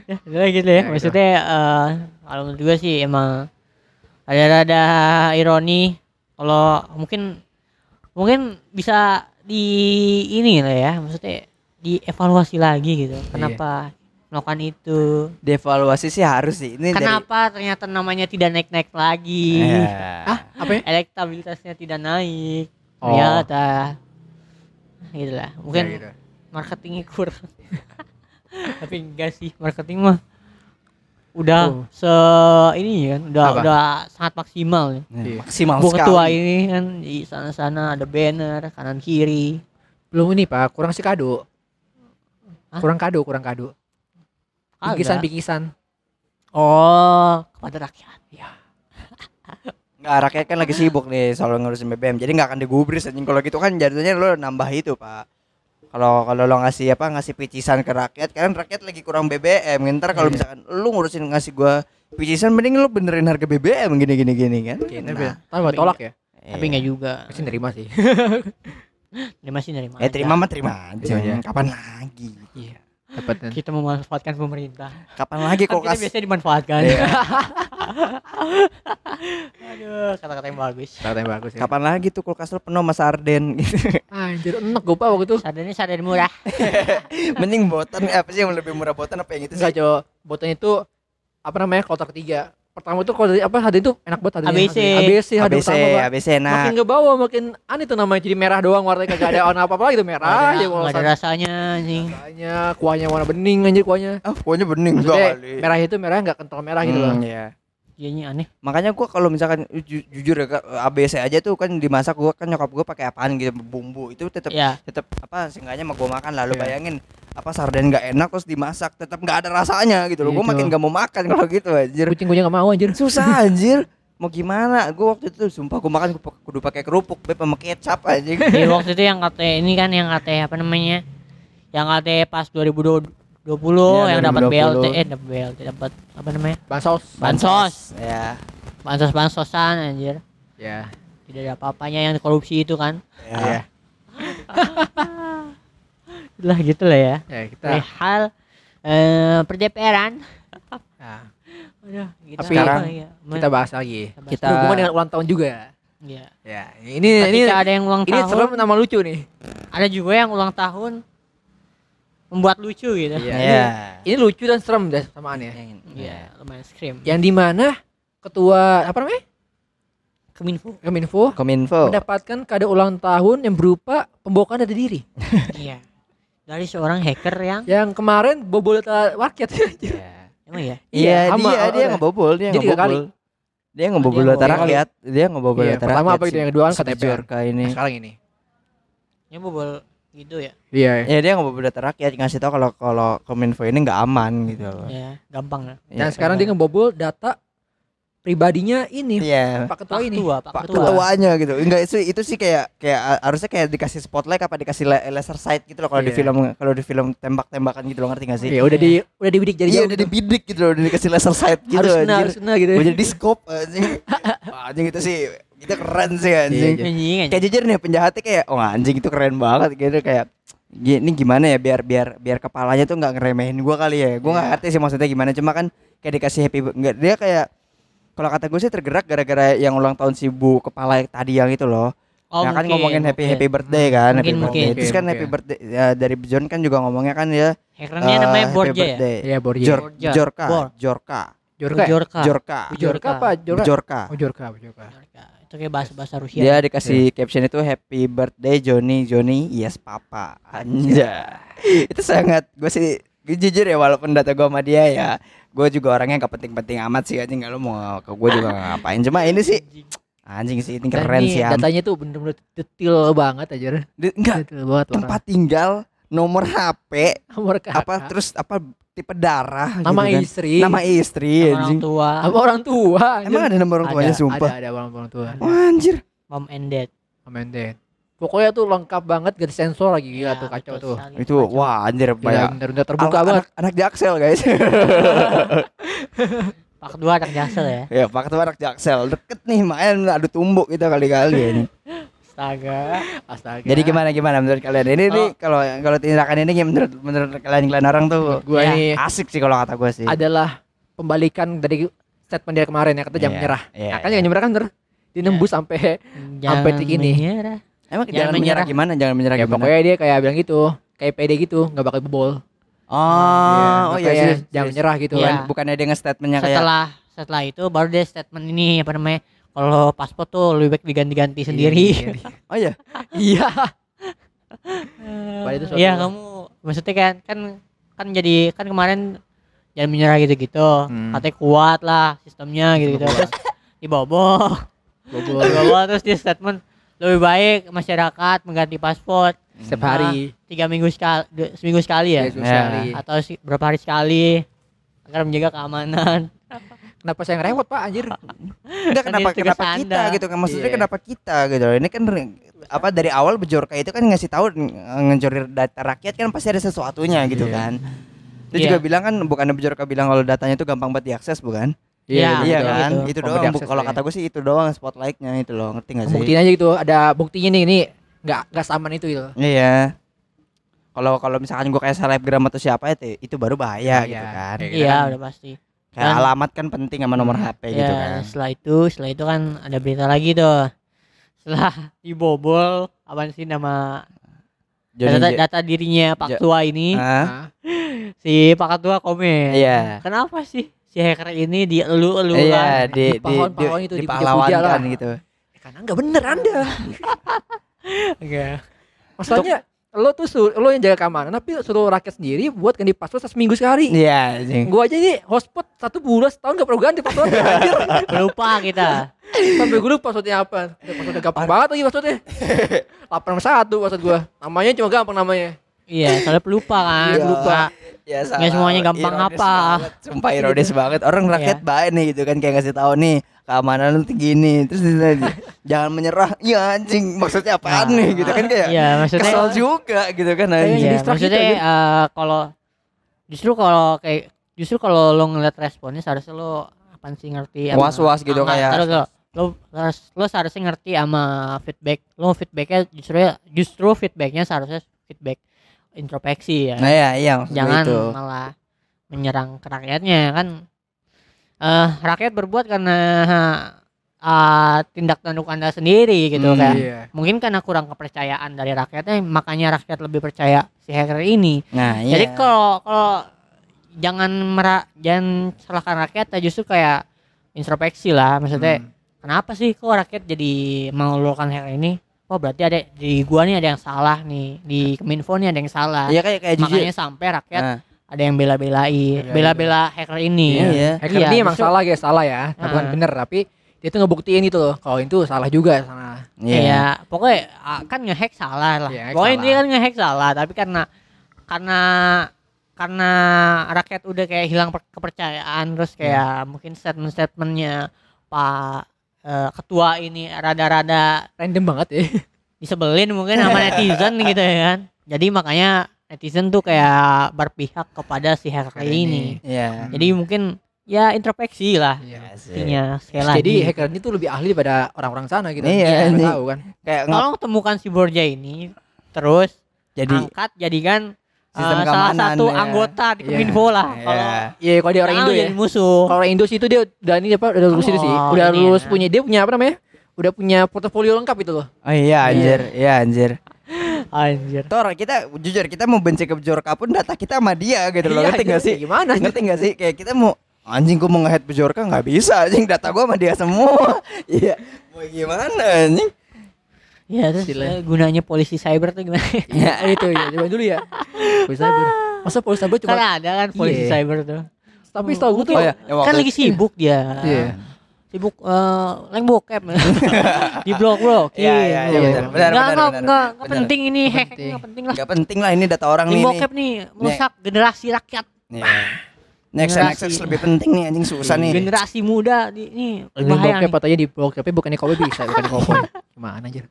S3: ya, gitu ya.
S1: Ya, gitu.
S3: Maksudnya eh kalau menurut gue sih emang ada-ada ironi kalau mungkin mungkin bisa di ini lah ya, maksudnya dievaluasi lagi gitu. Kenapa melakukan itu.
S2: Devaluasi sih harus sih. Ini dari
S3: Kenapa ternyata namanya tidak naik-naik lagi?
S2: Ya.
S1: Ah, apa ya?
S3: Elektabilitasnya tidak naik.
S1: Oh.
S3: Ternyata. Gitu lah. Mungkin
S1: Ya, gitu.
S3: marketingnya kurang. Tapi enggak sih, marketing mah udah
S1: Oh.
S3: se ini kan udah
S1: Apa?
S3: udah sangat maksimal ya.
S1: Iya.
S2: maksimal
S3: Bu ketua
S2: sekali.
S3: ini kan di sana-sana ada banner kanan kiri.
S1: Belum ini Pak, kurang sih kado.
S3: Hah?
S1: Kurang kado, kurang kado. Bingkisan-bingkisan.
S3: Oh, kepada rakyat.
S2: Nggak, rakyat kan lagi sibuk nih soal ngurusin BBM. Jadi nggak akan digubris anjing kalau gitu kan jadinya lo nambah itu, Pak. Kalau kalau lo ngasih apa ngasih picisan ke rakyat, kan rakyat lagi kurang BBM. Ntar kalau
S1: Iya.
S2: misalkan lo ngurusin ngasih gua picisan mending lo benerin harga BBM gini gini gini kan.
S1: Gitu.
S2: Nah,
S1: Tapi buat tolak ya.
S3: Tapi enggak juga.
S1: Pasti nerima sih.
S3: Dia masih nerima.
S2: Eh
S3: aja.
S2: terima mah terima aja.
S1: Terima aja.
S2: Kapan lagi?
S1: Iya. Dapat
S3: Kita memanfaatkan pemerintah.
S2: Kapan lagi
S3: Kan kita
S2: kulkas?
S3: biasanya dimanfaatkan.
S2: Iya.
S3: Aduh, kata-kata yang bagus.
S1: kata yang bagus ya.
S2: Kapan lagi tuh kulkas lo penuh sama sarden gitu.
S1: Anjir, enak gue waktu itu.
S3: Sadarnya sadar murah.
S2: Mending botan apa sih yang lebih murah botan apa yang itu sih?
S1: Enggak, Cok. Botnya itu apa namanya? Kloter ketiga. Pertama itu kalau dari apa ada itu enak banget ada
S3: ABC.
S1: ABC, ada
S2: ABC,
S1: pertama, Pak.
S2: ABC nah.
S1: Makin ke bawah makin aneh tuh namanya jadi merah doang warnanya kagak ada warna apa-apa gitu merah
S3: Nggak
S1: aja
S3: ada, nggak ada rasanya anjing.
S1: Rasanya kuahnya warna bening anjir kuahnya.
S2: Ah, pokoknya bening enggak kali.
S1: merah itu merah enggak kental merah gitu loh.
S2: Hmm, iya.
S3: Aneh.
S2: Makanya gua kalau misalkan ju- jujur ya ABC aja tuh kan dimasak gua kan nyokap gua pakai apaan gitu bumbu itu tetap
S3: Ya,
S2: tetap apa seenggaknya mah gua makan lalu
S1: Iya.
S2: bayangin apa sarden nggak enak terus dimasak tetap nggak ada rasanya gitu loh
S1: Iya,
S2: gua makin
S1: Cok.
S2: nggak mau makan kalau gitu anjir
S1: Kucing gue enggak mau anjir.
S2: susah anjir mau gimana gua waktu itu sumpah gua makan gua kudu pakai kerupuk beb sama kecap anjing
S3: di waktu itu yang kata ini kan yang kata apa namanya? Yang kata pas 2020
S2: Ya,
S3: yang dapat
S2: 2020.
S3: BLT eh dapat BLT dapat apa namanya?
S1: Bansos.
S3: Bansos.
S2: ya
S3: Bansos-bansosan anjir.
S1: Ya.
S3: Tidak ada apa-apanya yang korupsi itu kan.
S2: ya
S3: Lah gitu lah ya.
S1: Ya, kita
S3: Perihal eh perdeperan.
S1: nah,
S3: Aduh, kita
S1: Tapi
S2: sekarang
S3: ya?
S1: kita bahas lagi.
S3: bahas
S2: kita-
S1: Berhubungan dengan ulang tahun juga.
S3: Iya.
S1: Ya, ini ini
S3: Ketika ada yang ulang
S1: ini
S3: tahun,
S1: serem nama lucu nih.
S3: ada juga yang ulang tahun membuat lucu gitu.
S1: Iya.
S2: ya
S1: Ini lucu dan serem deh samaannya.
S3: Iya, lumayan scream.
S1: Yang di mana ketua apa namanya?
S3: Kominfo.
S1: Kominfo
S2: kominfo
S1: mendapatkan kado ulang tahun yang berupa pembokan data diri.
S3: iya. Dari seorang hacker yang
S1: Yang kemarin bobol data rakyat.
S3: emang ya.
S2: Iya,
S1: sama,
S2: dia
S1: oh,
S2: dia
S1: udah.
S2: ngebobol, dia
S1: Jadi
S2: ngebobol. Dia ngebobol
S3: dia
S2: data
S1: ngebobol.
S2: rakyat, dia ngebobol
S1: Iya,
S2: data
S1: pertama
S2: rakyat.
S1: apa itu yang kedua kan KTP.
S2: Ini.
S1: Nah, sekarang ini.
S3: Ini bobol gitu ya.
S1: Iya.
S2: Ya dia ngebobol data rakyat ngasih tahu kalau kalau kominfo ini nggak aman gitu loh.
S3: Ya, gampang ya.
S1: Dan
S2: Iya.
S1: sekarang dia ngebobol data pribadinya ini
S2: Iya.
S1: Pak Ketua ini.
S3: Tua, Pak
S2: Pak
S3: Ketua.
S2: ketuanya gitu. Enggak itu itu sih kayak kayak harusnya kayak dikasih spotlight apa dikasih laser sight gitu loh kalau di
S1: Iya.
S2: film kalau di film tembak-tembakan gitu loh ngerti gak sih?
S1: Iya, udah di udah dibidik jadi
S2: Iya
S1: jauh
S2: udah
S1: gitu.
S2: dibidik gitu loh, udah dikasih laser sight gitu
S1: harus kena,
S2: anjir.
S1: harus kena gitu.
S2: Udah jadi scope anjing. Wah, anjing itu keren sih anjing.
S1: Iya,
S3: Anjing.
S2: Kayak jujur nih penjahatnya kayak oh anjing itu keren banget gitu kayak gini gimana ya biar biar biar kepalanya tuh nggak ngeremehin gua kali ya gua nggak
S1: Iya.
S2: ngerti sih maksudnya gimana cuma kan kayak dikasih happy nggak dia kayak kalau kata gue sih tergerak gara-gara yang ulang tahun si bu kepala yang tadi yang itu loh
S3: Oh,
S2: nah kan
S3: mungkin,
S2: ngomongin happy
S3: mungkin.
S2: happy birthday kan happy
S3: Mungkin,
S2: birthday
S3: mungkin.
S2: terus kan
S1: Mungkin,
S2: happy
S1: mungkin.
S2: birthday ya, dari John kan juga ngomongnya kan ya
S3: Hackernya
S2: eh,
S3: namanya
S2: happy
S3: Borja ya.
S2: birthday.
S1: Iya, Borja.
S2: Jor
S3: Borja.
S2: Jorka
S3: Bor.
S2: Jorka
S1: Jorka. ya?
S3: Jorka.
S2: Jorka
S1: Jorka apa? Jorka.
S2: Jorka
S1: Oh, Jorka, Jorka.
S3: Itu kayak bahasa-bahasa Rusia.
S2: Dia dikasih caption itu happy birthday Johnny Johnny yes papa anja itu sangat gue sih gue jujur ya walaupun data gue sama dia ya gue juga orangnya gak penting-penting amat sih anjing kalau mau ke gue juga gak ngapain cuma ini sih anjing sih ini keren sih.
S1: Datanya tuh bener-bener detail banget aja.
S2: Enggak
S1: Detail banget.
S2: tempat tinggal nomor HP
S1: Nomor kakak.
S2: apa terus apa tipe darah
S1: nama
S2: gitu kan.
S1: istri.
S2: nama istri
S3: orang
S2: anjing
S3: tua,
S1: Apa orang tua. anjir.
S2: emang ada nomor orang tuanya
S1: Ada,
S2: sumpah
S1: Ada, ada orang, orang tua.
S2: Wah, anjir
S3: mom and dad.
S1: Amen deh. Pokoknya tuh lengkap banget gak ada sensor lagi gila
S3: Ya,
S1: tuh kacau
S3: betul
S1: tuh.
S3: sekali,
S2: itu
S3: kacau.
S2: wah anjir banyak
S1: bener-bener terbuka
S2: Anak-
S1: banget.
S2: anak, anak jaksel guys
S3: Pak kedua anak jasel ya.
S2: Ya, Pak Ketua anak Jaksel deket nih main adu tumbuk kita kali-kali ini.
S3: Astaga.
S1: Astaga.
S2: Jadi gimana gimana menurut kalian? Ini nih kalau kalau tindakan ini gimana menurut menurut kalian kalian orang tuh
S1: Gua
S3: Ya,
S1: ini
S2: asik sih kalau kata gue sih.
S1: adalah pembalikan dari statement dia kemarin ya kata jangan
S2: Iya,
S1: menyerah.
S2: iya,
S1: nah, kan
S2: iya.
S1: jangan menyerah kan bener. Dinembus sampai
S3: Jangan
S1: titik ini.
S3: menyerah.
S2: Emang
S3: Jangan
S2: jangan menyerah
S3: menyerah.
S2: gimana? Jangan menyerah
S1: ya
S2: gimana?
S1: pokoknya dia kayak bilang gitu, kayak pede gitu, nggak bakal bobol.
S2: Oh, oh iya serius,
S1: jangan
S2: serius.
S1: menyerah gitu
S3: Iya.
S1: kan.
S2: Bukannya dia nge-statementnya kayak
S3: setelah setelah itu baru dia statement ini apa namanya kalau paspor tuh lebih baik diganti-ganti sendiri.
S2: Oh iya.
S1: Iya. Padahal itu suatu-
S3: Iya kamu maksudnya kan kan kan jadi kan kemarin jangan menyerah gitu-gitu.
S1: Hmm.
S3: katanya kuat lah sistemnya gitu-gitu. terus dibobol.
S1: Bobol.
S3: Dibobol terus dia statement lebih baik masyarakat mengganti paspor
S1: setiap
S3: Ah,
S1: hari.
S3: tiga minggu sekali seminggu sekali ya?
S1: Iya,
S2: Ya.
S3: atau berapa hari sekali? Agar menjaga keamanan
S1: Kenapa saya ngerewot Pak anjir?
S2: Enggak
S3: Kan
S2: kenapa kenapa kita
S3: Anda.
S2: gitu kan maksudnya
S1: Iya.
S2: kenapa kita gitu loh. Ini kan apa dari awal Bejorka itu kan ngasih tahu ng- ngejorir data rakyat kan pasti ada sesuatunya gitu
S1: Iya.
S2: kan. Dia
S3: Iya.
S2: juga bilang kan bukannya Bejorka bilang kalau datanya itu gampang banget diakses bukan?
S3: Iya,
S2: iya
S3: betul,
S2: kan?
S3: gitu.
S2: Itu doang. Kalau
S1: lah ya.
S2: kata gue sih itu doang spotlightnya itu loh. Ngerti gak sih?
S1: Buktiin aja gitu. Ada buktinya nih ini nggak nggak saman itu gitu.
S2: Iya. Kalau kalau misalkan gue kayak selebgram atau siapa itu itu baru bahaya
S1: Bahaya.
S2: gitu kan.
S1: Iya.
S3: iya udah pasti
S2: Kayak
S3: Dan-
S2: alamat kan penting sama nomor HP gitu
S3: ya
S2: kan.
S3: setelah itu setelah itu kan ada berita lagi tuh setelah dibobol apa sih nama
S2: Johnny
S3: data, data dirinya Pak Tua ini
S1: Nah,
S3: si Pak Ketua komen
S2: Iya.
S3: kenapa sih si hacker ini dielu-elukan
S2: Iya, di di di,
S1: itu,
S2: dipahlawankan
S1: lah.
S2: gitu.
S1: eh, karena nggak bener Anda.
S3: Enggak.
S1: Masalahnya lo tuh sur, lo yang jaga keamanan tapi suruh rakyat sendiri buat ganti password seminggu sekali.
S2: Iya, anjing.
S1: Gua aja nih hotspot satu bulan setahun gak perlu ganti password anjir.
S3: lupa kita
S1: Sampai gue lupa passwordnya apa. Udah Passwordnya gampang banget lagi passwordnya. 81 password gua. Namanya cuma gampang namanya.
S3: iya soalnya pelupa kan
S2: Iya.
S3: lupa
S2: Ya,
S3: semuanya gampang
S2: Ironis
S3: apa.
S2: banget, Sumpah ironis banget. Orang rakyat baik nih gitu kan kayak ngasih tahu nih keamanan lu tinggi nih. Terus jangan menyerah. Ya anjing, maksudnya apaan nih gitu kan kayak
S3: iya maksudnya
S2: kesel juga gitu kan anjing.
S3: Iya, maksudnya
S1: gitu
S3: eh, kalau justru kalau kayak justru kalau lo ngeliat responnya seharusnya lo apa sih ngerti sama-
S2: Was-was gitu
S3: sama-
S2: kayak.
S3: taruh, taruh. lo harus lo seharusnya ngerti sama feedback lo feedbacknya justru justru feedbacknya seharusnya feedback introspeksi ya
S2: Nah ya, iya gua
S3: jangan
S2: itu.
S3: malah menyerang ke rakyatnya kan eh rakyat berbuat karena eh, tindak tanduk anda sendiri gitu
S2: Hmm.
S3: kayak
S1: Iya.
S3: mungkin karena kurang kepercayaan dari rakyatnya makanya rakyat lebih percaya si hacker ini
S2: Nah, iya.
S3: jadi kalau kalau jangan merah jangan salahkan rakyat ya justru kayak introspeksi lah maksudnya
S1: Hmm.
S3: kenapa sih kok rakyat jadi mau melakukan hacker ini oh berarti ada di gua nih ada yang salah nih di kominfo nih ada yang salah
S2: Iya kayak kayak jujur.
S3: makanya sampai rakyat
S2: Nah,
S3: ada yang bela-belain
S1: Iya,
S3: bela-bela hacker ini
S2: Iya, iya.
S1: Hacker
S3: Iya,
S1: ini emang
S3: justru-
S1: salah guys, salah ya. Tapi bukan bener tapi dia tuh ngebuktiin itu loh. Kalau itu salah juga sana.
S3: Iya, pokoknya ah, kan ngehack salah lah.
S1: Iya, hack
S3: pokoknya
S1: salah.
S3: dia kan ngehack salah, tapi karena karena karena rakyat udah kayak hilang per- kepercayaan terus
S1: Iya.
S3: kayak mungkin statement-statementnya Pak eh, ketua ini rada-rada
S1: Random banget ya.
S3: disebelin mungkin sama netizen gitu ya kan. Jadi makanya netizen tuh kayak berpihak kepada si hacker
S1: ini.
S3: ini.
S2: Iya.
S3: Jadi mungkin ya introspeksi lah
S1: Iya.
S3: intinya sekali lagi.
S1: Jadi hacker ini tuh lebih ahli daripada orang-orang sana gitu.
S2: Iya,
S1: Nggak
S2: ini.
S1: tahu kan.
S2: Kayak
S3: tolong temukan si Borja ini terus
S2: jadi
S3: angkat jadikan
S2: Sistem
S3: uh, salah
S2: keamanan,
S3: satu
S2: ya.
S3: anggota di
S1: Iya.
S3: Kominfo lah. Kalau
S2: Iya.
S1: Iya, kalau dia orang Indo ya.
S3: jadi musuh.
S1: Kalau orang Indo sih itu dia udah ini apa udah lulus itu sih.
S3: Oh,
S1: Udah lulus
S3: ya.
S1: punya dia punya apa namanya? Udah punya portofolio lengkap itu loh.
S2: Oh iya anjir, iya anjir.
S3: Anjir.
S2: Tor kita jujur kita mau benci ke Bejorka pun data kita sama dia gitu loh.
S1: Iya,
S2: Ngerti gak
S1: anjir,
S2: sih?
S1: Gimana?
S2: Ngerti gak sih? Kayak kita mau anjing gua mau nge-head Bejorka nggak bisa anjing data gua sama dia semua. Iya. Mau gimana anjing?
S3: Ya terus
S1: Sila.
S3: eh, gunanya polisi cyber tuh gimana?
S1: Iya, itu ya. Coba dulu ya. Polisi cyber. Masa polisi cyber cuma
S3: kan ada kan polisi
S1: Iya.
S3: cyber tuh.
S1: tapi setahu gue tuh
S2: Oh ya, ya
S3: kan lagi sibuk dia.
S1: Iya.
S3: Sibuk eh leng bokep. di blok blok.
S2: Iya, iya, iya, benar, benar,
S3: Enggak
S2: benar,
S3: enggak
S2: benar.
S3: enggak
S2: Benar.
S3: penting ini
S1: Nggak
S3: hack
S1: penting.
S3: enggak penting lah.
S2: Gak penting lah ini data orang nih.
S3: bokep nih merusak generasi rakyat.
S2: Next
S3: Generasi.
S2: next lebih penting nih anjing susah nih.
S3: Generasi muda di ini
S1: Lebih
S3: bahaya
S1: bokep
S3: nih.
S1: katanya di blok tapi bukannya kowe bisa bukan di kowe. Gimana anjir?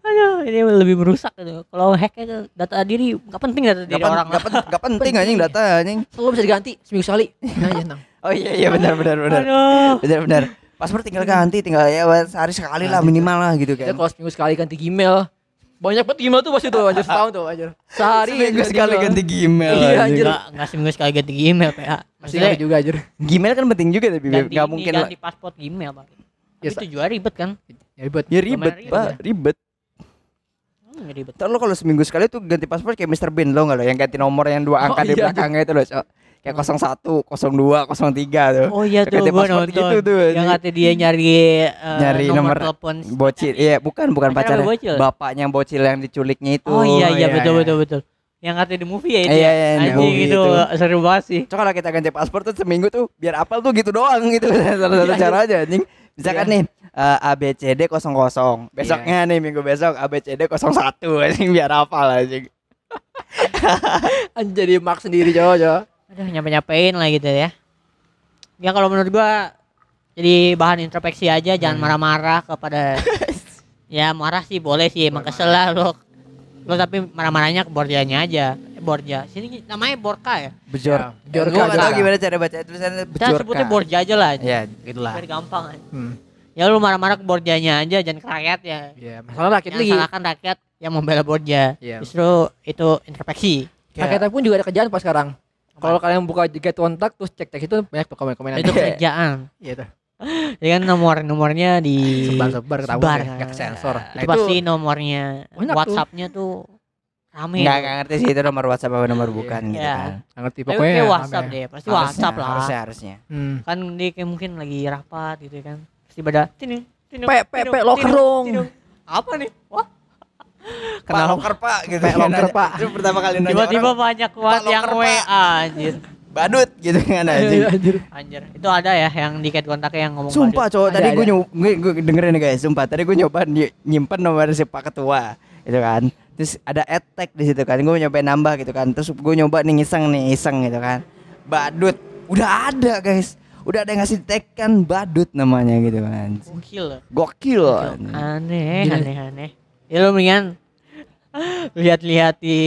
S3: Aduh, ini lebih merusak gitu. Kalau hack itu data diri nggak penting data
S2: Gak,
S3: diri orang.
S2: gak, pen- gak penting anjing data anjing.
S1: Selalu bisa diganti seminggu sekali. Nah, ya, nang.
S2: Oh iya iya benar benar benar.
S3: Aduh.
S2: Benar benar. Paspor tinggal ganti, tinggal ya sehari sekali lah minimal lah gitu
S1: Kita
S2: kan.
S1: kalau seminggu sekali ganti Gmail. Banyak banget Gmail tuh pasti tuh anjir setahun tuh anjir. Sehari
S2: Seminggu
S1: ganti
S2: sekali ganti Gmail.
S1: Iya, anjir.
S3: Enggak enggak seminggu sekali ganti Gmail, PA.
S1: Pasti juga anjir.
S2: Gmail kan penting juga tapi
S3: ganti
S2: nggak
S3: ini,
S2: mungkin lah.
S3: ganti paspor Gmail, Pak.
S1: Ya,
S3: itu juga ribet kan?
S1: Ya ribet.
S2: Ya ribet, Pak, ribet.
S3: Hmm, ribet.
S2: Ntar lo kalau seminggu sekali tuh ganti paspor kayak Mr. Bean lo nggak lo yang ganti nomor yang dua
S1: Oh,
S2: angka di
S1: iya,
S2: belakangnya itu lo Cok. Kayak 01, 02, 03 tuh.
S3: Oh iya tuh gua
S2: paspor
S3: nonton.
S2: gitu tuh,
S3: yang
S2: anjing.
S3: kata dia nyari eh,
S2: Nyari
S3: nomor,
S2: nomor
S3: telepon.
S2: Bocil, iya bukan bukan
S3: Pacarnya
S2: pacarnya,
S3: bocil?
S2: bapaknya yang bocil yang diculiknya itu.
S3: Oh iya iya
S1: iya,
S3: betul
S1: iya.
S3: betul betul. Yang kata di movie ya itu.
S2: Iya,
S3: ya?
S2: iya, di
S3: Anjing
S2: movie
S3: itu
S2: itu.
S3: seru banget sih.
S2: Cok kalau kita ganti paspor tuh seminggu tuh biar apal tuh gitu doang gitu salah satu
S1: Iya,
S2: cara aja anjing. Misalkan
S1: Iya.
S2: nih eh, ABCD 00 besoknya nih minggu besok ABCD 01 anjing biar apal anjing.
S1: Anjir jadi mark sendiri cowok cowok.
S3: Aduh nyampe-nyampein lah gitu ya. Ya kalau menurut gua jadi bahan introspeksi aja
S2: Hmm.
S3: jangan marah-marah kepada ya marah sih boleh sih emang kesel lah lo lo tapi marah-marahnya ke Borjanya aja eh, Borja sini namanya Borka ya
S2: Bejor.
S1: Ya, Bejorka,
S2: Gua nggak tahu
S1: Bejorka.
S2: gimana cara baca tulisannya
S3: kita
S2: bejorka.
S3: sebutnya Borja aja lah
S2: Ya,
S1: Gitulah.
S3: biar gampang kan.
S1: Hmm.
S3: ya lu marah-marah ke Borjanya aja jangan ke rakyat ya
S1: Iya, masalah rakyat
S3: yang
S1: lagi.
S3: salahkan rakyat yang membela Borja
S1: Iya.
S3: justru itu introspeksi
S1: Rakyatnya pun juga ada kerjaan pas sekarang. Kalau kalian buka get kontak terus cek-cek itu banyak tuh komen-komen.
S3: itu kerjaan
S1: Iya tuh.
S3: ya kan nomor-nomornya di
S1: Sebar-sebar ketahuan
S3: sebar,
S1: ya, nggak kesensor.
S3: Itu,
S1: Nah, itu
S3: pasti nomornya. WhatsAppnya tuh rame
S2: Nggak ngerti sih itu nomor WhatsApp apa nomor bukan gitu
S3: Iya.
S2: kan.
S1: nggak ngerti
S3: Tapi
S1: pokoknya. rame.
S3: WhatsApp deh pasti
S2: Harusnya,
S3: WhatsApp lah
S2: Harusnya harusnya.
S1: Hmm.
S3: kan dia kayak mungkin lagi rapat gitu kan tiba-tiba tinung tinung
S1: Pe- pe- pe,
S3: tinung. apa nih wah
S2: Pak loker pak gitu.
S1: Pak
S2: Nanya.
S1: Pak.
S2: Itu pertama kali nanya
S3: tiba-tiba banyak
S2: Pak
S3: yang WA anjir.
S2: Badut gitu kan anjing.
S1: Iya, anjir.
S3: anjir. Itu ada ya yang di cat kontaknya yang ngomong
S2: Sumpah
S3: badut.
S2: cowok
S1: Ada,
S2: tadi gue
S1: ada.
S2: nyoba gue, gue dengerin nih guys sumpah. Tadi gue nyoba ny- nyimpen nomor si Pak Ketua gitu kan. Terus ada attack di situ kan gue nyoba nambah gitu kan. Terus gue nyoba nih iseng nih iseng gitu kan. Badut udah ada guys. Udah ada yang ngasih tag kan badut namanya gitu kan.
S3: Gokil.
S2: Gokil.
S3: Aneh aneh aneh ya lu mendingan lihat-lihat di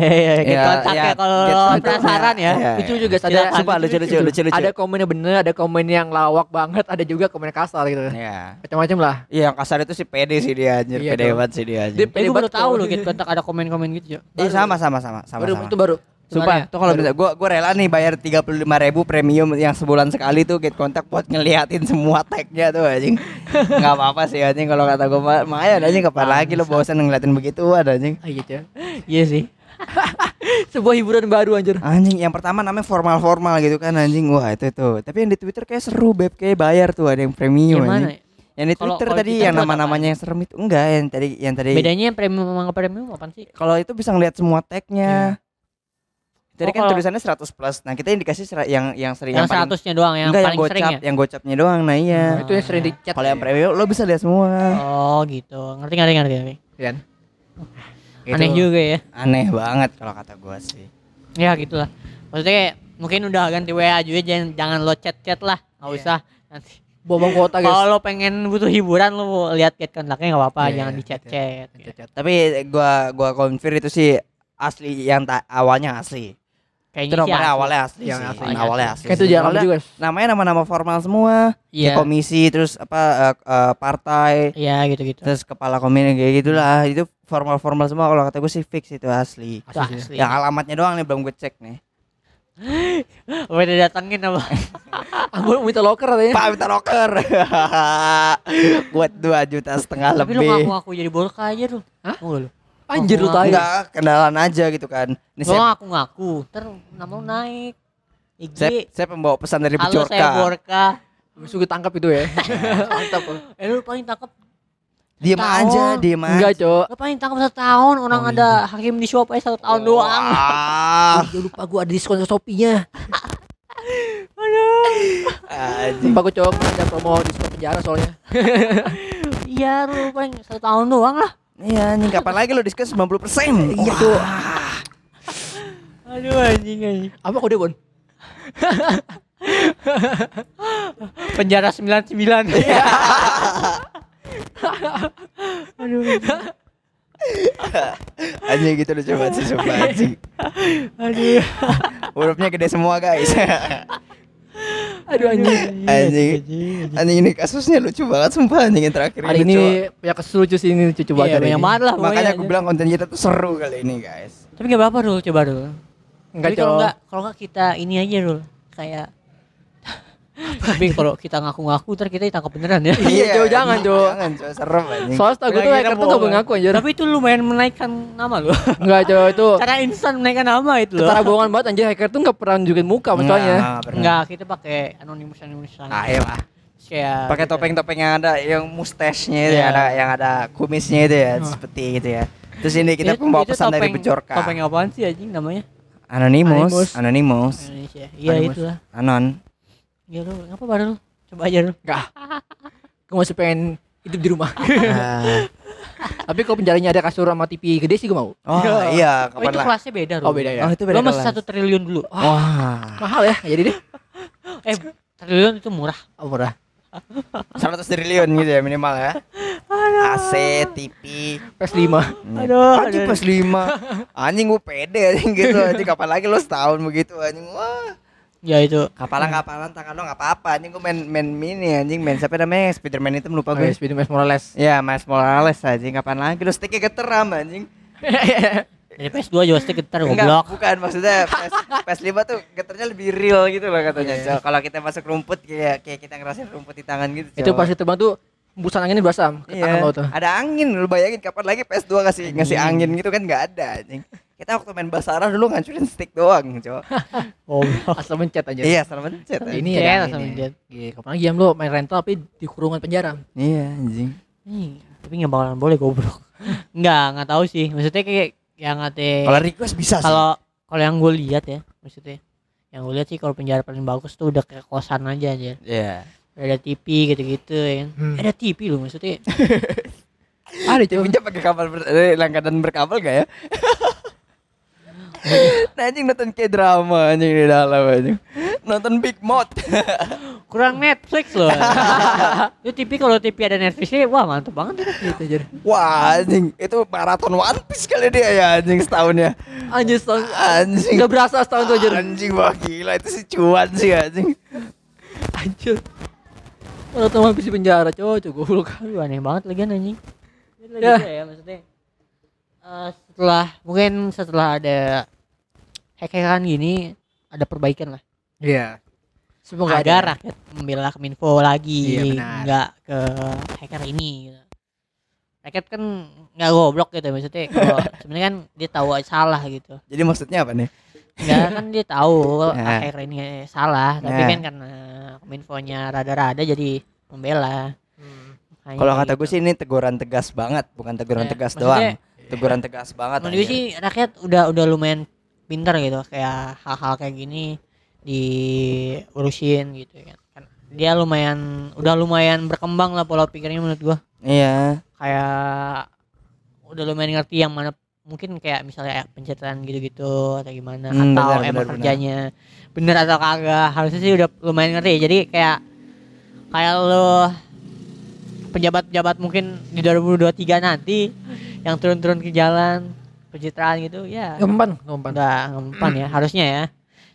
S2: Ya,
S3: ya, kontaknya
S2: ya,
S3: kalau
S2: kontak,
S3: penasaran
S2: ya,
S3: ya,
S2: ya.
S1: Itu juga ada.
S2: Sumpah, lucu, lucu, lucu, lucu.
S1: Ada komennya bener, ada komen yang lawak banget, ada juga komen kasar gitu.
S2: ya
S1: Macam-macam lah.
S2: Iya yang kasar itu sih pede sih dia anjir
S1: Iya
S2: pede banget sih dia anjir
S1: Dia
S3: baru
S1: Hebat
S3: tahu loh gitu kontak ada komen-komen gitu ya.
S2: Iya sama sama sama sama
S1: baru
S2: sama
S1: itu baru.
S2: Sumpah,
S3: Sebenarnya.
S2: tuh kalau bisa gua gua rela nih bayar 35.000 ribu premium yang sebulan sekali tuh get kontak buat ngeliatin semua tagnya tuh anjing. Enggak apa-apa sih anjing kalau kata gua mah lumayan anjing kapan lagi lo bosan ngeliatin begituan anjing.
S1: Ah, gitu.
S3: Iya sih.
S1: Sebuah hiburan baru anjir.
S2: Anjing yang pertama namanya formal-formal gitu kan anjing. Wah, itu tuh. Tapi yang di Twitter kayak seru beb kayak bayar tuh ada yang premium anjing. Yang di Twitter
S3: kalau
S2: tadi yang nama-namanya yang serem itu enggak yang tadi yang tadi
S3: Bedanya yang premium sama premium apa sih?
S2: kalau itu bisa ngeliat semua tagnya. Tadi
S3: Oh,
S2: kan tulisannya 100 plus. Nah, kita yang dikasih yang yang sering
S3: Yang
S2: paling-
S3: seratusnya doang, yang
S2: enggak yang
S3: paling sering
S2: gocap,
S3: ya.
S2: yang gocapnya doang. Nah, iya.
S3: Nah,
S1: Itu yang sering di chat.
S2: Kalau yang premium lo bisa lihat semua.
S3: Oh gitu, ngerti ngerti ngerti. ngerti.
S1: Kan?
S3: Aneh
S1: Gitu.
S3: juga ya.
S2: Aneh banget kalau kata gua sih.
S3: Ya gitulah. Maksudnya kayak mungkin udah ganti WA juga jangan jangan lo chat chat lah, nggak
S1: Iya.
S3: usah. Nanti
S1: Bobong kuota guys.
S3: kalau lo pengen butuh hiburan lo lihat chat kontaknya nggak apa-apa,
S1: Iya,
S3: jangan
S1: iya,
S3: di chat
S1: iya.
S3: chat.
S1: Chat, chat.
S2: Tapi gua gua konfir itu sih asli yang ta- awalnya asli. Itu
S3: Kayaknya
S2: nomornya
S3: asli.
S2: awalnya asli
S1: Yang
S2: sih.
S1: asli.
S2: Yang awalnya asli.
S1: Kayak itu jarang juga.
S2: Namanya nama-nama formal semua.
S3: Iya.
S2: Kayak komisi terus apa eh, eh, partai
S3: Iya gitu-gitu.
S2: terus kepala komisi kayak gitulah. Itu formal-formal semua kalau kata gue sih fix itu asli.
S3: Itu
S1: Asli
S3: asli.
S2: Yang alamatnya doang nih belum gue cek nih.
S3: Udah datengin apa?
S1: Aku minta locker katanya.
S2: Pak minta loker. Buat 2 juta setengah
S3: Tapi
S2: lebih.
S3: ngaku-ngaku jadi borka aja tuh.
S1: Hah?
S3: Mau lo?
S1: Anjir lu
S3: Aku
S1: tahu.
S2: Enggak, kenalan aja gitu kan. Ini saya,
S3: ngaku-ngaku, ntar nama lo naik. IG.
S2: saya, saya pembawa pesan dari
S3: Halo saya
S2: Bejorka.
S3: Borka.
S1: Suka tangkap itu ya. Mantap.
S3: Eh lu paling tangkap Tahun.
S2: aja, diem aja.
S1: Enggak, Cok.
S3: Lu paling tangkap satu tahun orang
S1: Oh,
S3: ada hakim di shop aja satu tahun doang.
S2: Ah,
S1: Ya lupa gua ada diskon Shopee-nya.
S2: anjing.
S1: Lupa gua Cok, ada promo diskon penjara soalnya.
S3: Iya lu paling satu tahun doang lah.
S2: Iya, anjing kapan lagi lo diskon 90%?
S1: Iya,
S2: Wah.
S1: Cok.
S3: Aduh anjing anjing.
S1: Apa kode, Bon?
S3: Penjara 99.
S2: Iya.
S3: Aduh.
S2: Anjing gitu udah coba sih sumpah anjing.
S3: Aduh.
S2: Hurufnya gede semua, guys.
S1: Aduh anjing.
S2: Anjing. Anjing ini kasusnya lucu banget sumpah anjing yang terakhir
S1: Hari
S2: lucu.
S1: ini punya keselucu sih ini
S3: Iya,
S1: banget.
S3: banyak
S1: ini.
S3: banget lah
S2: Makanya gue bilang konten kita tuh seru kali ini, guys.
S3: Tapi gak apa-apa dulu coba dulu.
S1: Enggak,
S3: Tapi kalau enggak kalau enggak kita ini aja dulu kayak Tapi kalau kita ngaku-ngaku ntar kita ditangkap beneran ya.
S1: Iya, Jo, jangan, Jo.
S2: Jangan, Jo, serem anjing.
S1: Soalnya setahu gue tuh hacker tuh gak boleh ngaku anjir.
S3: Tapi itu lumayan menaikkan nama loh.
S1: Enggak, Jo, itu
S3: Cara instan menaikkan nama itu loh.
S1: cara bohongan banget anjir hacker tuh gak pernah nunjukin muka masalahnya.
S2: Pernah.
S3: Enggak, kita pakai anonimus anonimusan.
S2: Ah, iya, Pak.
S3: Kayak
S2: Pakai
S3: gitu.
S2: topeng-topeng yang ada yang mustache-nya itu,
S3: Iya.
S2: yang ada yang ada kumisnya itu ya, seperti gitu ya. Terus ini kita
S3: Itu-
S2: pembawa
S3: itu
S2: pesan dari
S3: topeng-
S2: Bejorka.
S3: Topeng apaan sih anjing namanya?
S2: Anonymous, Anonymous,
S3: Indonesia. Iya
S1: Anonymous.
S3: itulah.
S2: Anon.
S3: Ya lu ngapa baru lu? Coba aja lu.
S1: Enggak. Gue masih pengen hidup di rumah.
S2: Ah.
S1: Tapi kalau penjaranya ada kasur sama TV gede sih gue mau.
S2: Oh iya,
S3: Oh,
S2: kapan
S3: itu
S2: lah?
S3: kelasnya beda
S1: Oh beda ya.
S2: Oh itu beda
S3: Lo masih satu triliun dulu.
S2: Wah,
S1: Mahal ya, jadi deh.
S3: Eh, triliun itu murah.
S1: Oh, murah.
S2: 100 triliun gitu ya minimal ya. AC, TV.
S1: PS5.
S3: Aduh,
S2: anjing
S3: aduh.
S2: pas 5. Anjing gue pede anjing gitu. Anjing kapan lagi lo setahun begitu anjing. Wah.
S3: Ya itu.
S2: Kapalan-kapalan tangan lo enggak apa-apa. Anjing gue main main mini anjing main siapa namanya Spiderman itu lupa
S1: Oh,
S2: gue.
S1: ya, Spider-Man Morales.
S2: Ya, Mas Morales anjing kapan lagi lo sticknya geteram anjing.
S3: Dari PS2 juga stick getar
S2: Enggak,
S3: goblok.
S2: bukan maksudnya PS, PS5 tuh getarnya lebih real gitu loh katanya.
S1: Iya.
S2: So, kalau kita masuk rumput kayak kayak kita ngerasain rumput di tangan gitu.
S1: itu
S2: Cok.
S1: pas terbang tuh hembusan anginnya berasa ke tangan
S2: Iya,
S1: lo tuh.
S2: ada angin lu bayangin kapan lagi PS2 ngasih ngasih angin gitu kan nggak ada anjing. Kita waktu main Basara dulu ngancurin stick doang, Cok.
S3: Goblok.
S1: Asal mencet aja.
S2: iya, salah mencet.
S1: Ini
S3: Mencet,
S1: ada
S3: asal mencet.
S1: Iya, kapan lagi ya lo main rental tapi di kurungan penjara.
S2: Iya, anjing.
S3: Nih, tapi nggak bakalan boleh goblok. Enggak, nggak tahu sih. Maksudnya kayak yang ngate
S2: Kalau request bisa sih.
S3: kalau kalau yang gue lihat ya, maksudnya yang gue lihat sih kalau penjara paling bagus tuh udah kayak kosan aja aja.
S2: Iya.
S3: Ada TV gitu-gitu ya kan.
S1: Hmm.
S3: Ada TV loh maksudnya.
S1: Ada coba.
S2: punya pakai kabel ber, eh, langganan berkabel gak ya? nah, anjing nonton kayak drama anjing di dalam anjing. Nonton Big Mouth.
S3: Kurang Netflix loh. Itu TV kalau TV ada Netflixnya wah mantep banget.
S1: Gitu aja.
S2: Wah, anjing. Itu maraton One Piece kali dia ya anjing setahun ya.
S1: Anjir setahun.
S2: Anjing.
S1: Enggak berasa setahun tuh anjir.
S2: Anjing wah gila itu sih cuan sih anjing.
S1: Anjir. Kalau tuh habis di penjara, cowok, cowok goblok.
S3: Aduh aneh banget lagi anjing.
S1: Ya.
S3: ya. ya maksudnya. eh, setelah mungkin setelah ada hack-hackan gini ada perbaikan lah.
S1: Iya. Semoga
S3: agar
S1: ada.
S3: rakyat membela Kominfo lagi,
S1: Iya, benar.
S3: nggak ke hacker ini. Gitu. Rakyat kan nggak goblok gitu maksudnya. Kalau sebenarnya kan dia tahu salah gitu.
S2: Jadi maksudnya apa nih?
S3: Nggak kan dia tahu
S2: Nah.
S3: hacker ini salah, tapi
S2: Nah.
S3: kan karena Kominfonya rada-rada jadi membela.
S1: Hmm.
S2: Kalau kata gue
S3: gitu.
S2: sih ini teguran tegas banget, bukan teguran
S3: Ya,
S2: tegas doang. Teguran tegas banget.
S3: menurut sih rakyat udah udah lumayan pintar gitu kayak hal-hal kayak gini diurusin gitu kan. Kan dia lumayan udah lumayan berkembang lah pola pikirnya menurut gua.
S2: Iya.
S3: kayak udah lumayan ngerti yang mana mungkin kayak misalnya pencatatan gitu-gitu atau gimana
S2: Hmm,
S3: atau
S2: benar,
S3: emang
S2: benar,
S3: kerjanya bener atau kagak harusnya sih udah lumayan ngerti jadi kayak kayak lo pejabat-pejabat mungkin di 2023 nanti yang turun-turun ke jalan pencitraan gitu ya
S1: Gempan, gempan.
S3: nggak ngempan ya harusnya ya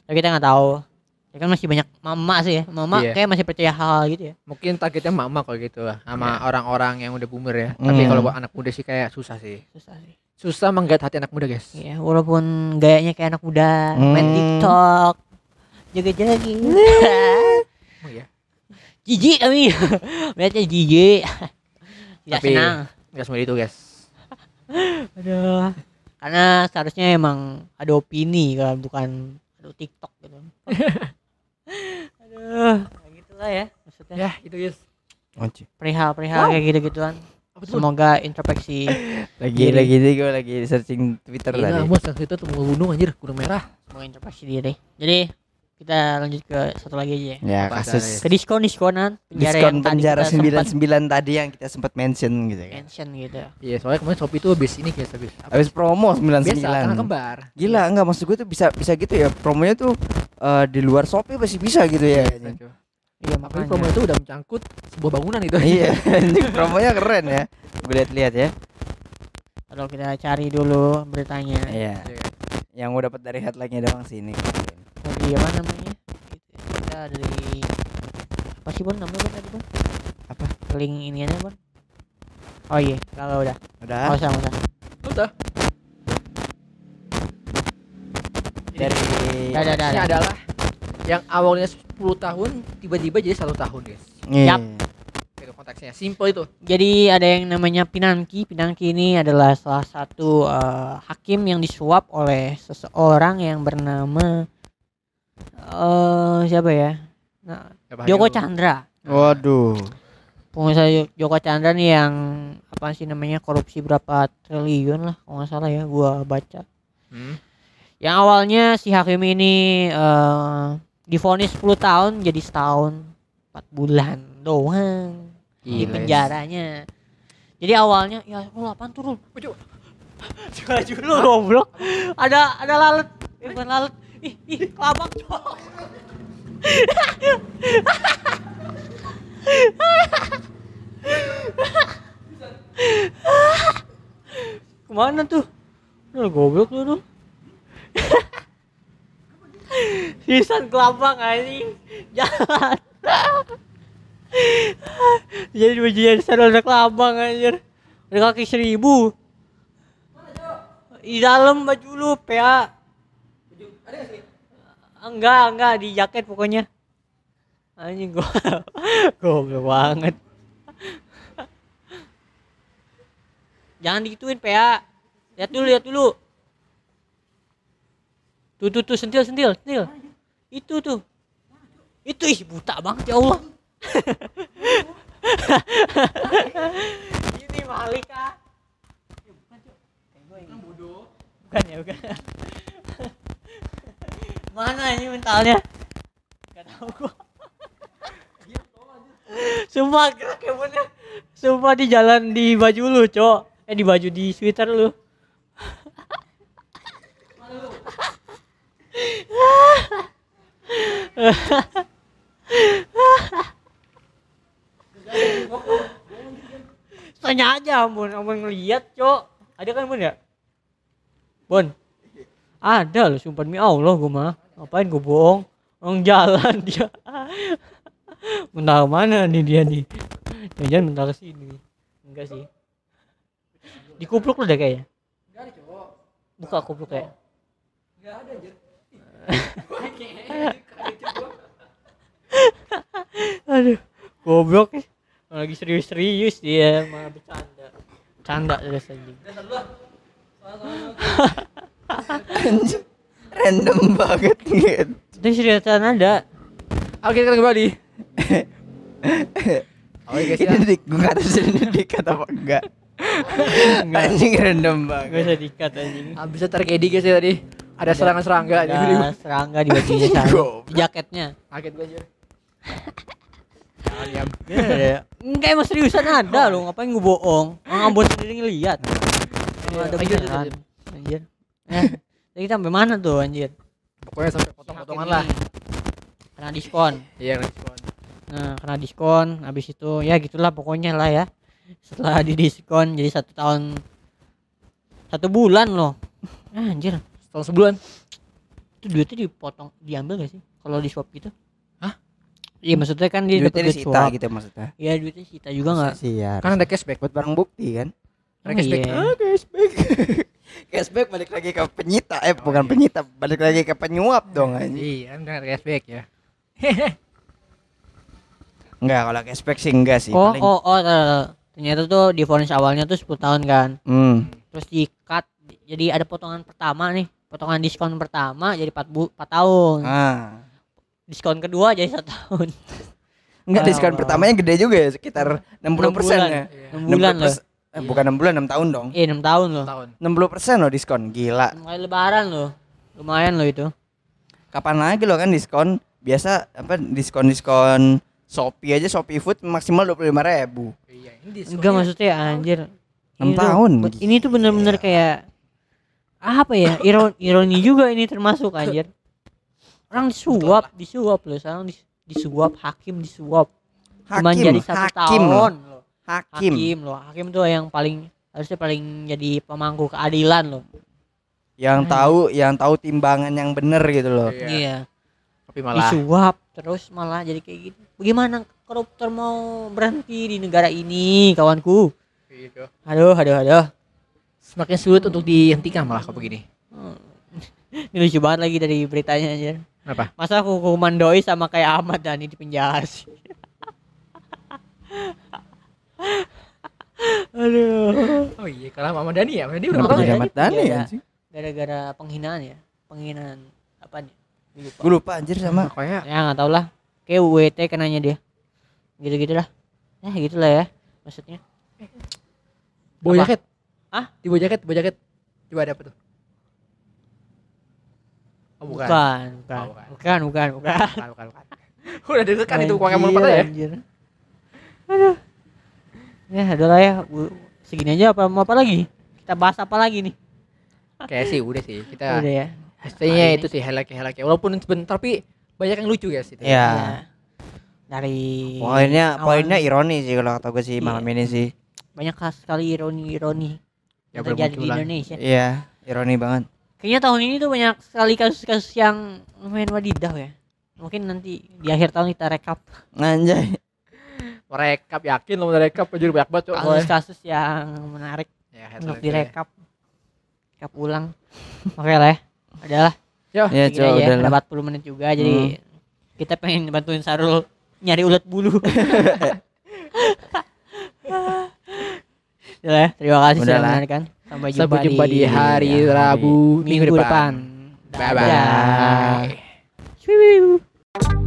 S3: tapi kita nggak tahu ya kan masih banyak mama sih ya mama
S1: Iya.
S3: kayak masih percaya hal gitu ya
S1: Mungkin targetnya mama kalau gitu lah sama
S3: Iya.
S1: orang-orang yang udah boomer ya. Tapi
S2: Hmm.
S1: kalau buat anak muda sih kayak susah sih.
S3: susah sih
S1: Susah menggait hati anak muda, guys.
S3: Ya, walaupun gayanya kayak anak muda, main
S2: Hmm.
S3: TikTok, joget-joget.
S1: Oh iya.
S3: jijik kami. Melihatnya jijik. Tidak
S1: Tapi-
S3: senang.
S1: Enggak semua itu, guys.
S3: Aduh. Karena seharusnya emang ada opini kan, bukan aduh TikTok gitu. aduh, kayak gitulah ya maksudnya.
S1: Ya, itu, guys.
S3: Perihal-perihal kayak gitu-gituan.
S1: Tuh?
S3: Semoga introspeksi.
S2: Lagi
S3: Diri.
S2: lagi nih gue lagi searching Twitter
S1: Iya,
S2: tadi.
S1: bos, yang itu tuh mau gunung anjir, gunung merah.
S3: Semoga introspeksi diri. Jadi kita lanjut ke satu lagi aja ya.
S2: Ya,
S1: Apa
S2: kasus
S3: Ke diskon diskonan penjara
S2: diskon penjara
S3: sempat
S2: 99 tadi yang kita sempat mention gitu kan.
S3: mention gitu.
S1: Iya, soalnya kemarin Shopee tuh habis ini guys, habis?
S2: Habis promo
S1: Biasa, karena
S2: 99.
S1: kembar.
S2: Gila, enggak maksud gue tuh bisa bisa gitu ya. Promonya tuh eh, di luar Shopee masih bisa gitu ya.
S1: Iya,
S3: Iya
S1: Tapi
S3: makanya.
S1: promo itu udah mencangkut sebuah bangunan itu.
S2: iya, anjing promonya keren ya. Gue lihat-lihat ya.
S3: Kalau kita cari dulu beritanya.
S2: Iya.
S1: Iya?
S2: Yang gue dapat dari headline-nya doang sih ini.
S3: Dari apa namanya? Gitu. Kita dari apa sih Bon namanya Bon tadi Bon?
S2: Apa?
S3: Link ini aja Bon. Oh iya, kalau udah.
S2: Udah.
S3: Nggak usah, nggak usah.
S1: Udah.
S2: Dari
S1: Ini adalah Yang awalnya 10 tahun tiba-tiba jadi satu tahun guys.
S3: Yap.
S1: Itu konteksnya. Simple itu.
S3: Jadi ada yang namanya Pinangki. Pinangki ini adalah salah satu eh, hakim yang disuap oleh seseorang yang bernama eh siapa ya? Nah, Joko Chandra.
S2: Waduh.
S3: Pengusaha Jo- Joko Chandra nih yang apa sih namanya korupsi berapa triliun lah kalau nggak salah ya gua baca.
S1: Hmm.
S3: Yang awalnya si hakim ini eh divonis 10 tahun jadi setahun 4 bulan doang di
S1: Gila.
S3: penjaranya. Jadi awalnya ya lu apaan turun? Coba dulu goblok. Ada ada lalat. Eh, bukan lalat. Ih, kelabang cowok. Ke mana tuh? Lu goblok lu tuh. Sisan kelabang anjing. Jalan. Jadi baju jadi ada kelabang anjir. Ada kaki seribu. Di dalam baju lu, PA. Enggak, enggak di jaket pokoknya. Anjing gua. Goblok banget. Jangan digituin, PA. Lihat dulu, lihat dulu. Tuh, tuh, tuh, sentil, sentil, sentil. Itu tuh. Itu ih buta banget ya Allah. Ini Malika. Bukan ya, bukan. Mana ini mentalnya? Gak tahu gua. Sumpah gerak ya bener. Sumpah di jalan di baju lu, Cok. Eh di baju di sweater lu. Tanya aja ampun, ampun ngeliat, Cok. Ada kan, Bun ya? Bon. Ada loh, sumpah demi Allah gua mah. Ngapain gua bohong? Orang jalan dia. Mental mana nih dia nih? Jangan mental ke sini. Enggak sih. Dikupluk lu deh kayaknya. Buka kupluk kayak. Aduh, goblok nih. Lagi serius-serius dia malah bercanda. Canda terus anjing.
S2: Random banget gitu.
S3: Itu seriusan ada.
S1: Oke, kita kembali. Oke guys ya.
S2: Ini dik, gue gak tahu sih ini dikat apa enggak. Anjing random
S3: Gak
S2: banget.
S3: usah dikat anjing.
S1: Habisnya tragedi guys ya tadi. Ada serangan serangga.
S3: Ada serangga di bajunya. Di jaketnya.
S1: Kaget gue diam.
S3: Iya. Enggak emang seriusan ada loh, ngapain gue bohong? Orang Ambon sendiri ngeliat.
S1: Iya,
S3: ada beneran. Anjir. Tadi kita sampai mana tuh anjir?
S1: Pokoknya sampai potong-potongan lah.
S3: Kena diskon.
S1: Iya, respon.
S3: Nah, kena diskon, habis itu ya gitulah pokoknya lah ya. Setelah di diskon jadi satu tahun satu bulan loh. Ah, anjir,
S1: Setahun sebulan.
S3: itu duitnya dipotong, diambil gak sih? Kalau di swap gitu?
S1: Hah?
S3: Iya maksudnya kan dia
S2: Duitnya
S3: dapat duit swap.
S2: gitu maksudnya.
S3: Iya duitnya sita juga nggak?
S2: Sih ya.
S1: Kan ada cashback.
S2: buat barang bukti kan.
S1: Ada
S3: Oh,
S1: cashback.
S3: iya.
S2: Ah, cashback. cashback balik lagi ke penyita eh bukan penyita balik lagi ke penyuap dong anjing.
S1: Iya, kan ada cashback ya.
S2: Enggak kalau cashback sih enggak sih.
S3: Oh,
S2: Paling-
S3: oh, oh, oh, ternyata tuh di vonis awalnya tuh 10 tahun kan.
S2: Hmm.
S3: Terus di cut jadi ada potongan pertama nih, potongan diskon pertama jadi 4 bu 4 tahun.
S2: Ah.
S3: Diskon kedua jadi satu tahun.
S2: Enggak diskon pertamanya gede juga ya sekitar 60 persen
S3: bulan.
S2: ya.
S3: 6 bulan loh.
S2: Eh, bukan 6 bulan 6 tahun dong.
S3: Iya 6 tahun loh.
S1: Tahun.
S2: 60 persen loh diskon gila.
S3: Mulai lebaran loh. Lumayan loh itu.
S2: Kapan lagi lo kan diskon? Biasa apa diskon diskon Shopee aja Shopee Food maksimal 25 ribu.
S1: Iya, ini diskonnya.
S3: Enggak maksudnya anjir.
S2: Enam
S3: Ini tuh-
S2: tahun.
S3: Ini tuh bener-bener kayak apa ya? Ironi, ironi juga ini termasuk anjir. Orang disuap, disuap loh. Sekarang dis- disuap, hakim disuap. Cuman
S2: Hakim,
S3: jadi satu
S2: hakim
S3: tahun
S2: loh.
S3: loh.
S2: Hakim.
S3: Hakim loh. Hakim tuh yang paling harusnya paling jadi pemangku keadilan loh.
S2: Yang tahu yang tahu timbangan yang bener gitu loh.
S1: Iya.
S3: Iya.
S1: Tapi malah
S3: Disuap terus malah jadi kayak gitu. Bagaimana koruptor mau berhenti di negara ini, kawanku?
S1: gitu.
S3: Aduh, aduh, aduh.
S1: Semakin sulit untuk dihentikan malah kalau begini.
S3: Ini lucu banget lagi dari beritanya aja.
S1: Apa?
S3: Masa hukuman doi sama kayak Ahmad Dhani di penjara sih. Aduh.
S1: Oh iya, kalau Mama Dani ya, Mama Dani udah berapa
S2: jadi
S1: tahun ya?
S3: Iya.
S2: anjing?
S3: Gara-gara penghinaan ya. Penghinaan apanya? Gua Lupa.
S2: Gue lupa anjir sama.
S1: Pokoknya
S3: Ya nggak tau lah. Kayak WT kenanya dia. Gitu-gitu lah. Ya gitu lah ya. Maksudnya.
S1: bawa
S3: Apa?
S1: jaket.
S3: Hah?
S1: Di bawa jaket, bawa jaket. Coba ada apa tuh? Oh, bukan.
S3: Bukan, bukan.
S1: Oh, bukan.
S3: bukan, bukan, bukan.
S1: Bukan, bukan, bukan. Udah deg kan itu Pokemon
S3: Anjir,
S1: pada ya?
S3: anjir. Aduh. Ya, adalah ya. Segini aja apa mau apa lagi? Kita bahas apa lagi nih?
S1: Kayak sih udah sih. Kita
S3: Udah ya.
S1: Pastinya itu sih highlight highlight Walaupun sebentar tapi banyak yang lucu guys itu.
S2: Iya.
S3: Ya. Dari
S2: Poinnya
S3: awal-
S2: poinnya ironi sih kalau kata gue sih
S3: Iya.
S2: malam ini sih.
S3: banyak khas sekali ironi-ironi
S1: Ya,
S3: yang terjadi di. Indonesia.
S2: Iya, ironi banget.
S3: Kayaknya tahun ini tuh banyak sekali kasus-kasus yang lumayan wadidaw ya. Mungkin nanti di akhir tahun kita rekap
S2: Anjay.
S1: Merekap yakin lo merekap aja banyak banget cok.
S3: kasus-kasus yang menarik
S1: Ya,
S3: untuk direkap. Rekap ulang. Oke lah ya. Adalah
S1: Ya,
S2: Ya,
S3: segini
S2: coba
S3: aja.
S2: udah
S3: Ada
S2: lah.
S3: 40 menit juga jadi kita pengen bantuin Sarul nyari ulat bulu. Udah ya, terima kasih
S2: Udah
S3: sudah mendengarkan. Sampai jumpa,
S1: Sampai jumpa di hari
S2: hari
S1: Rabu
S3: minggu depan.
S1: Bye
S3: Dadah.
S1: bye.
S3: Wiu.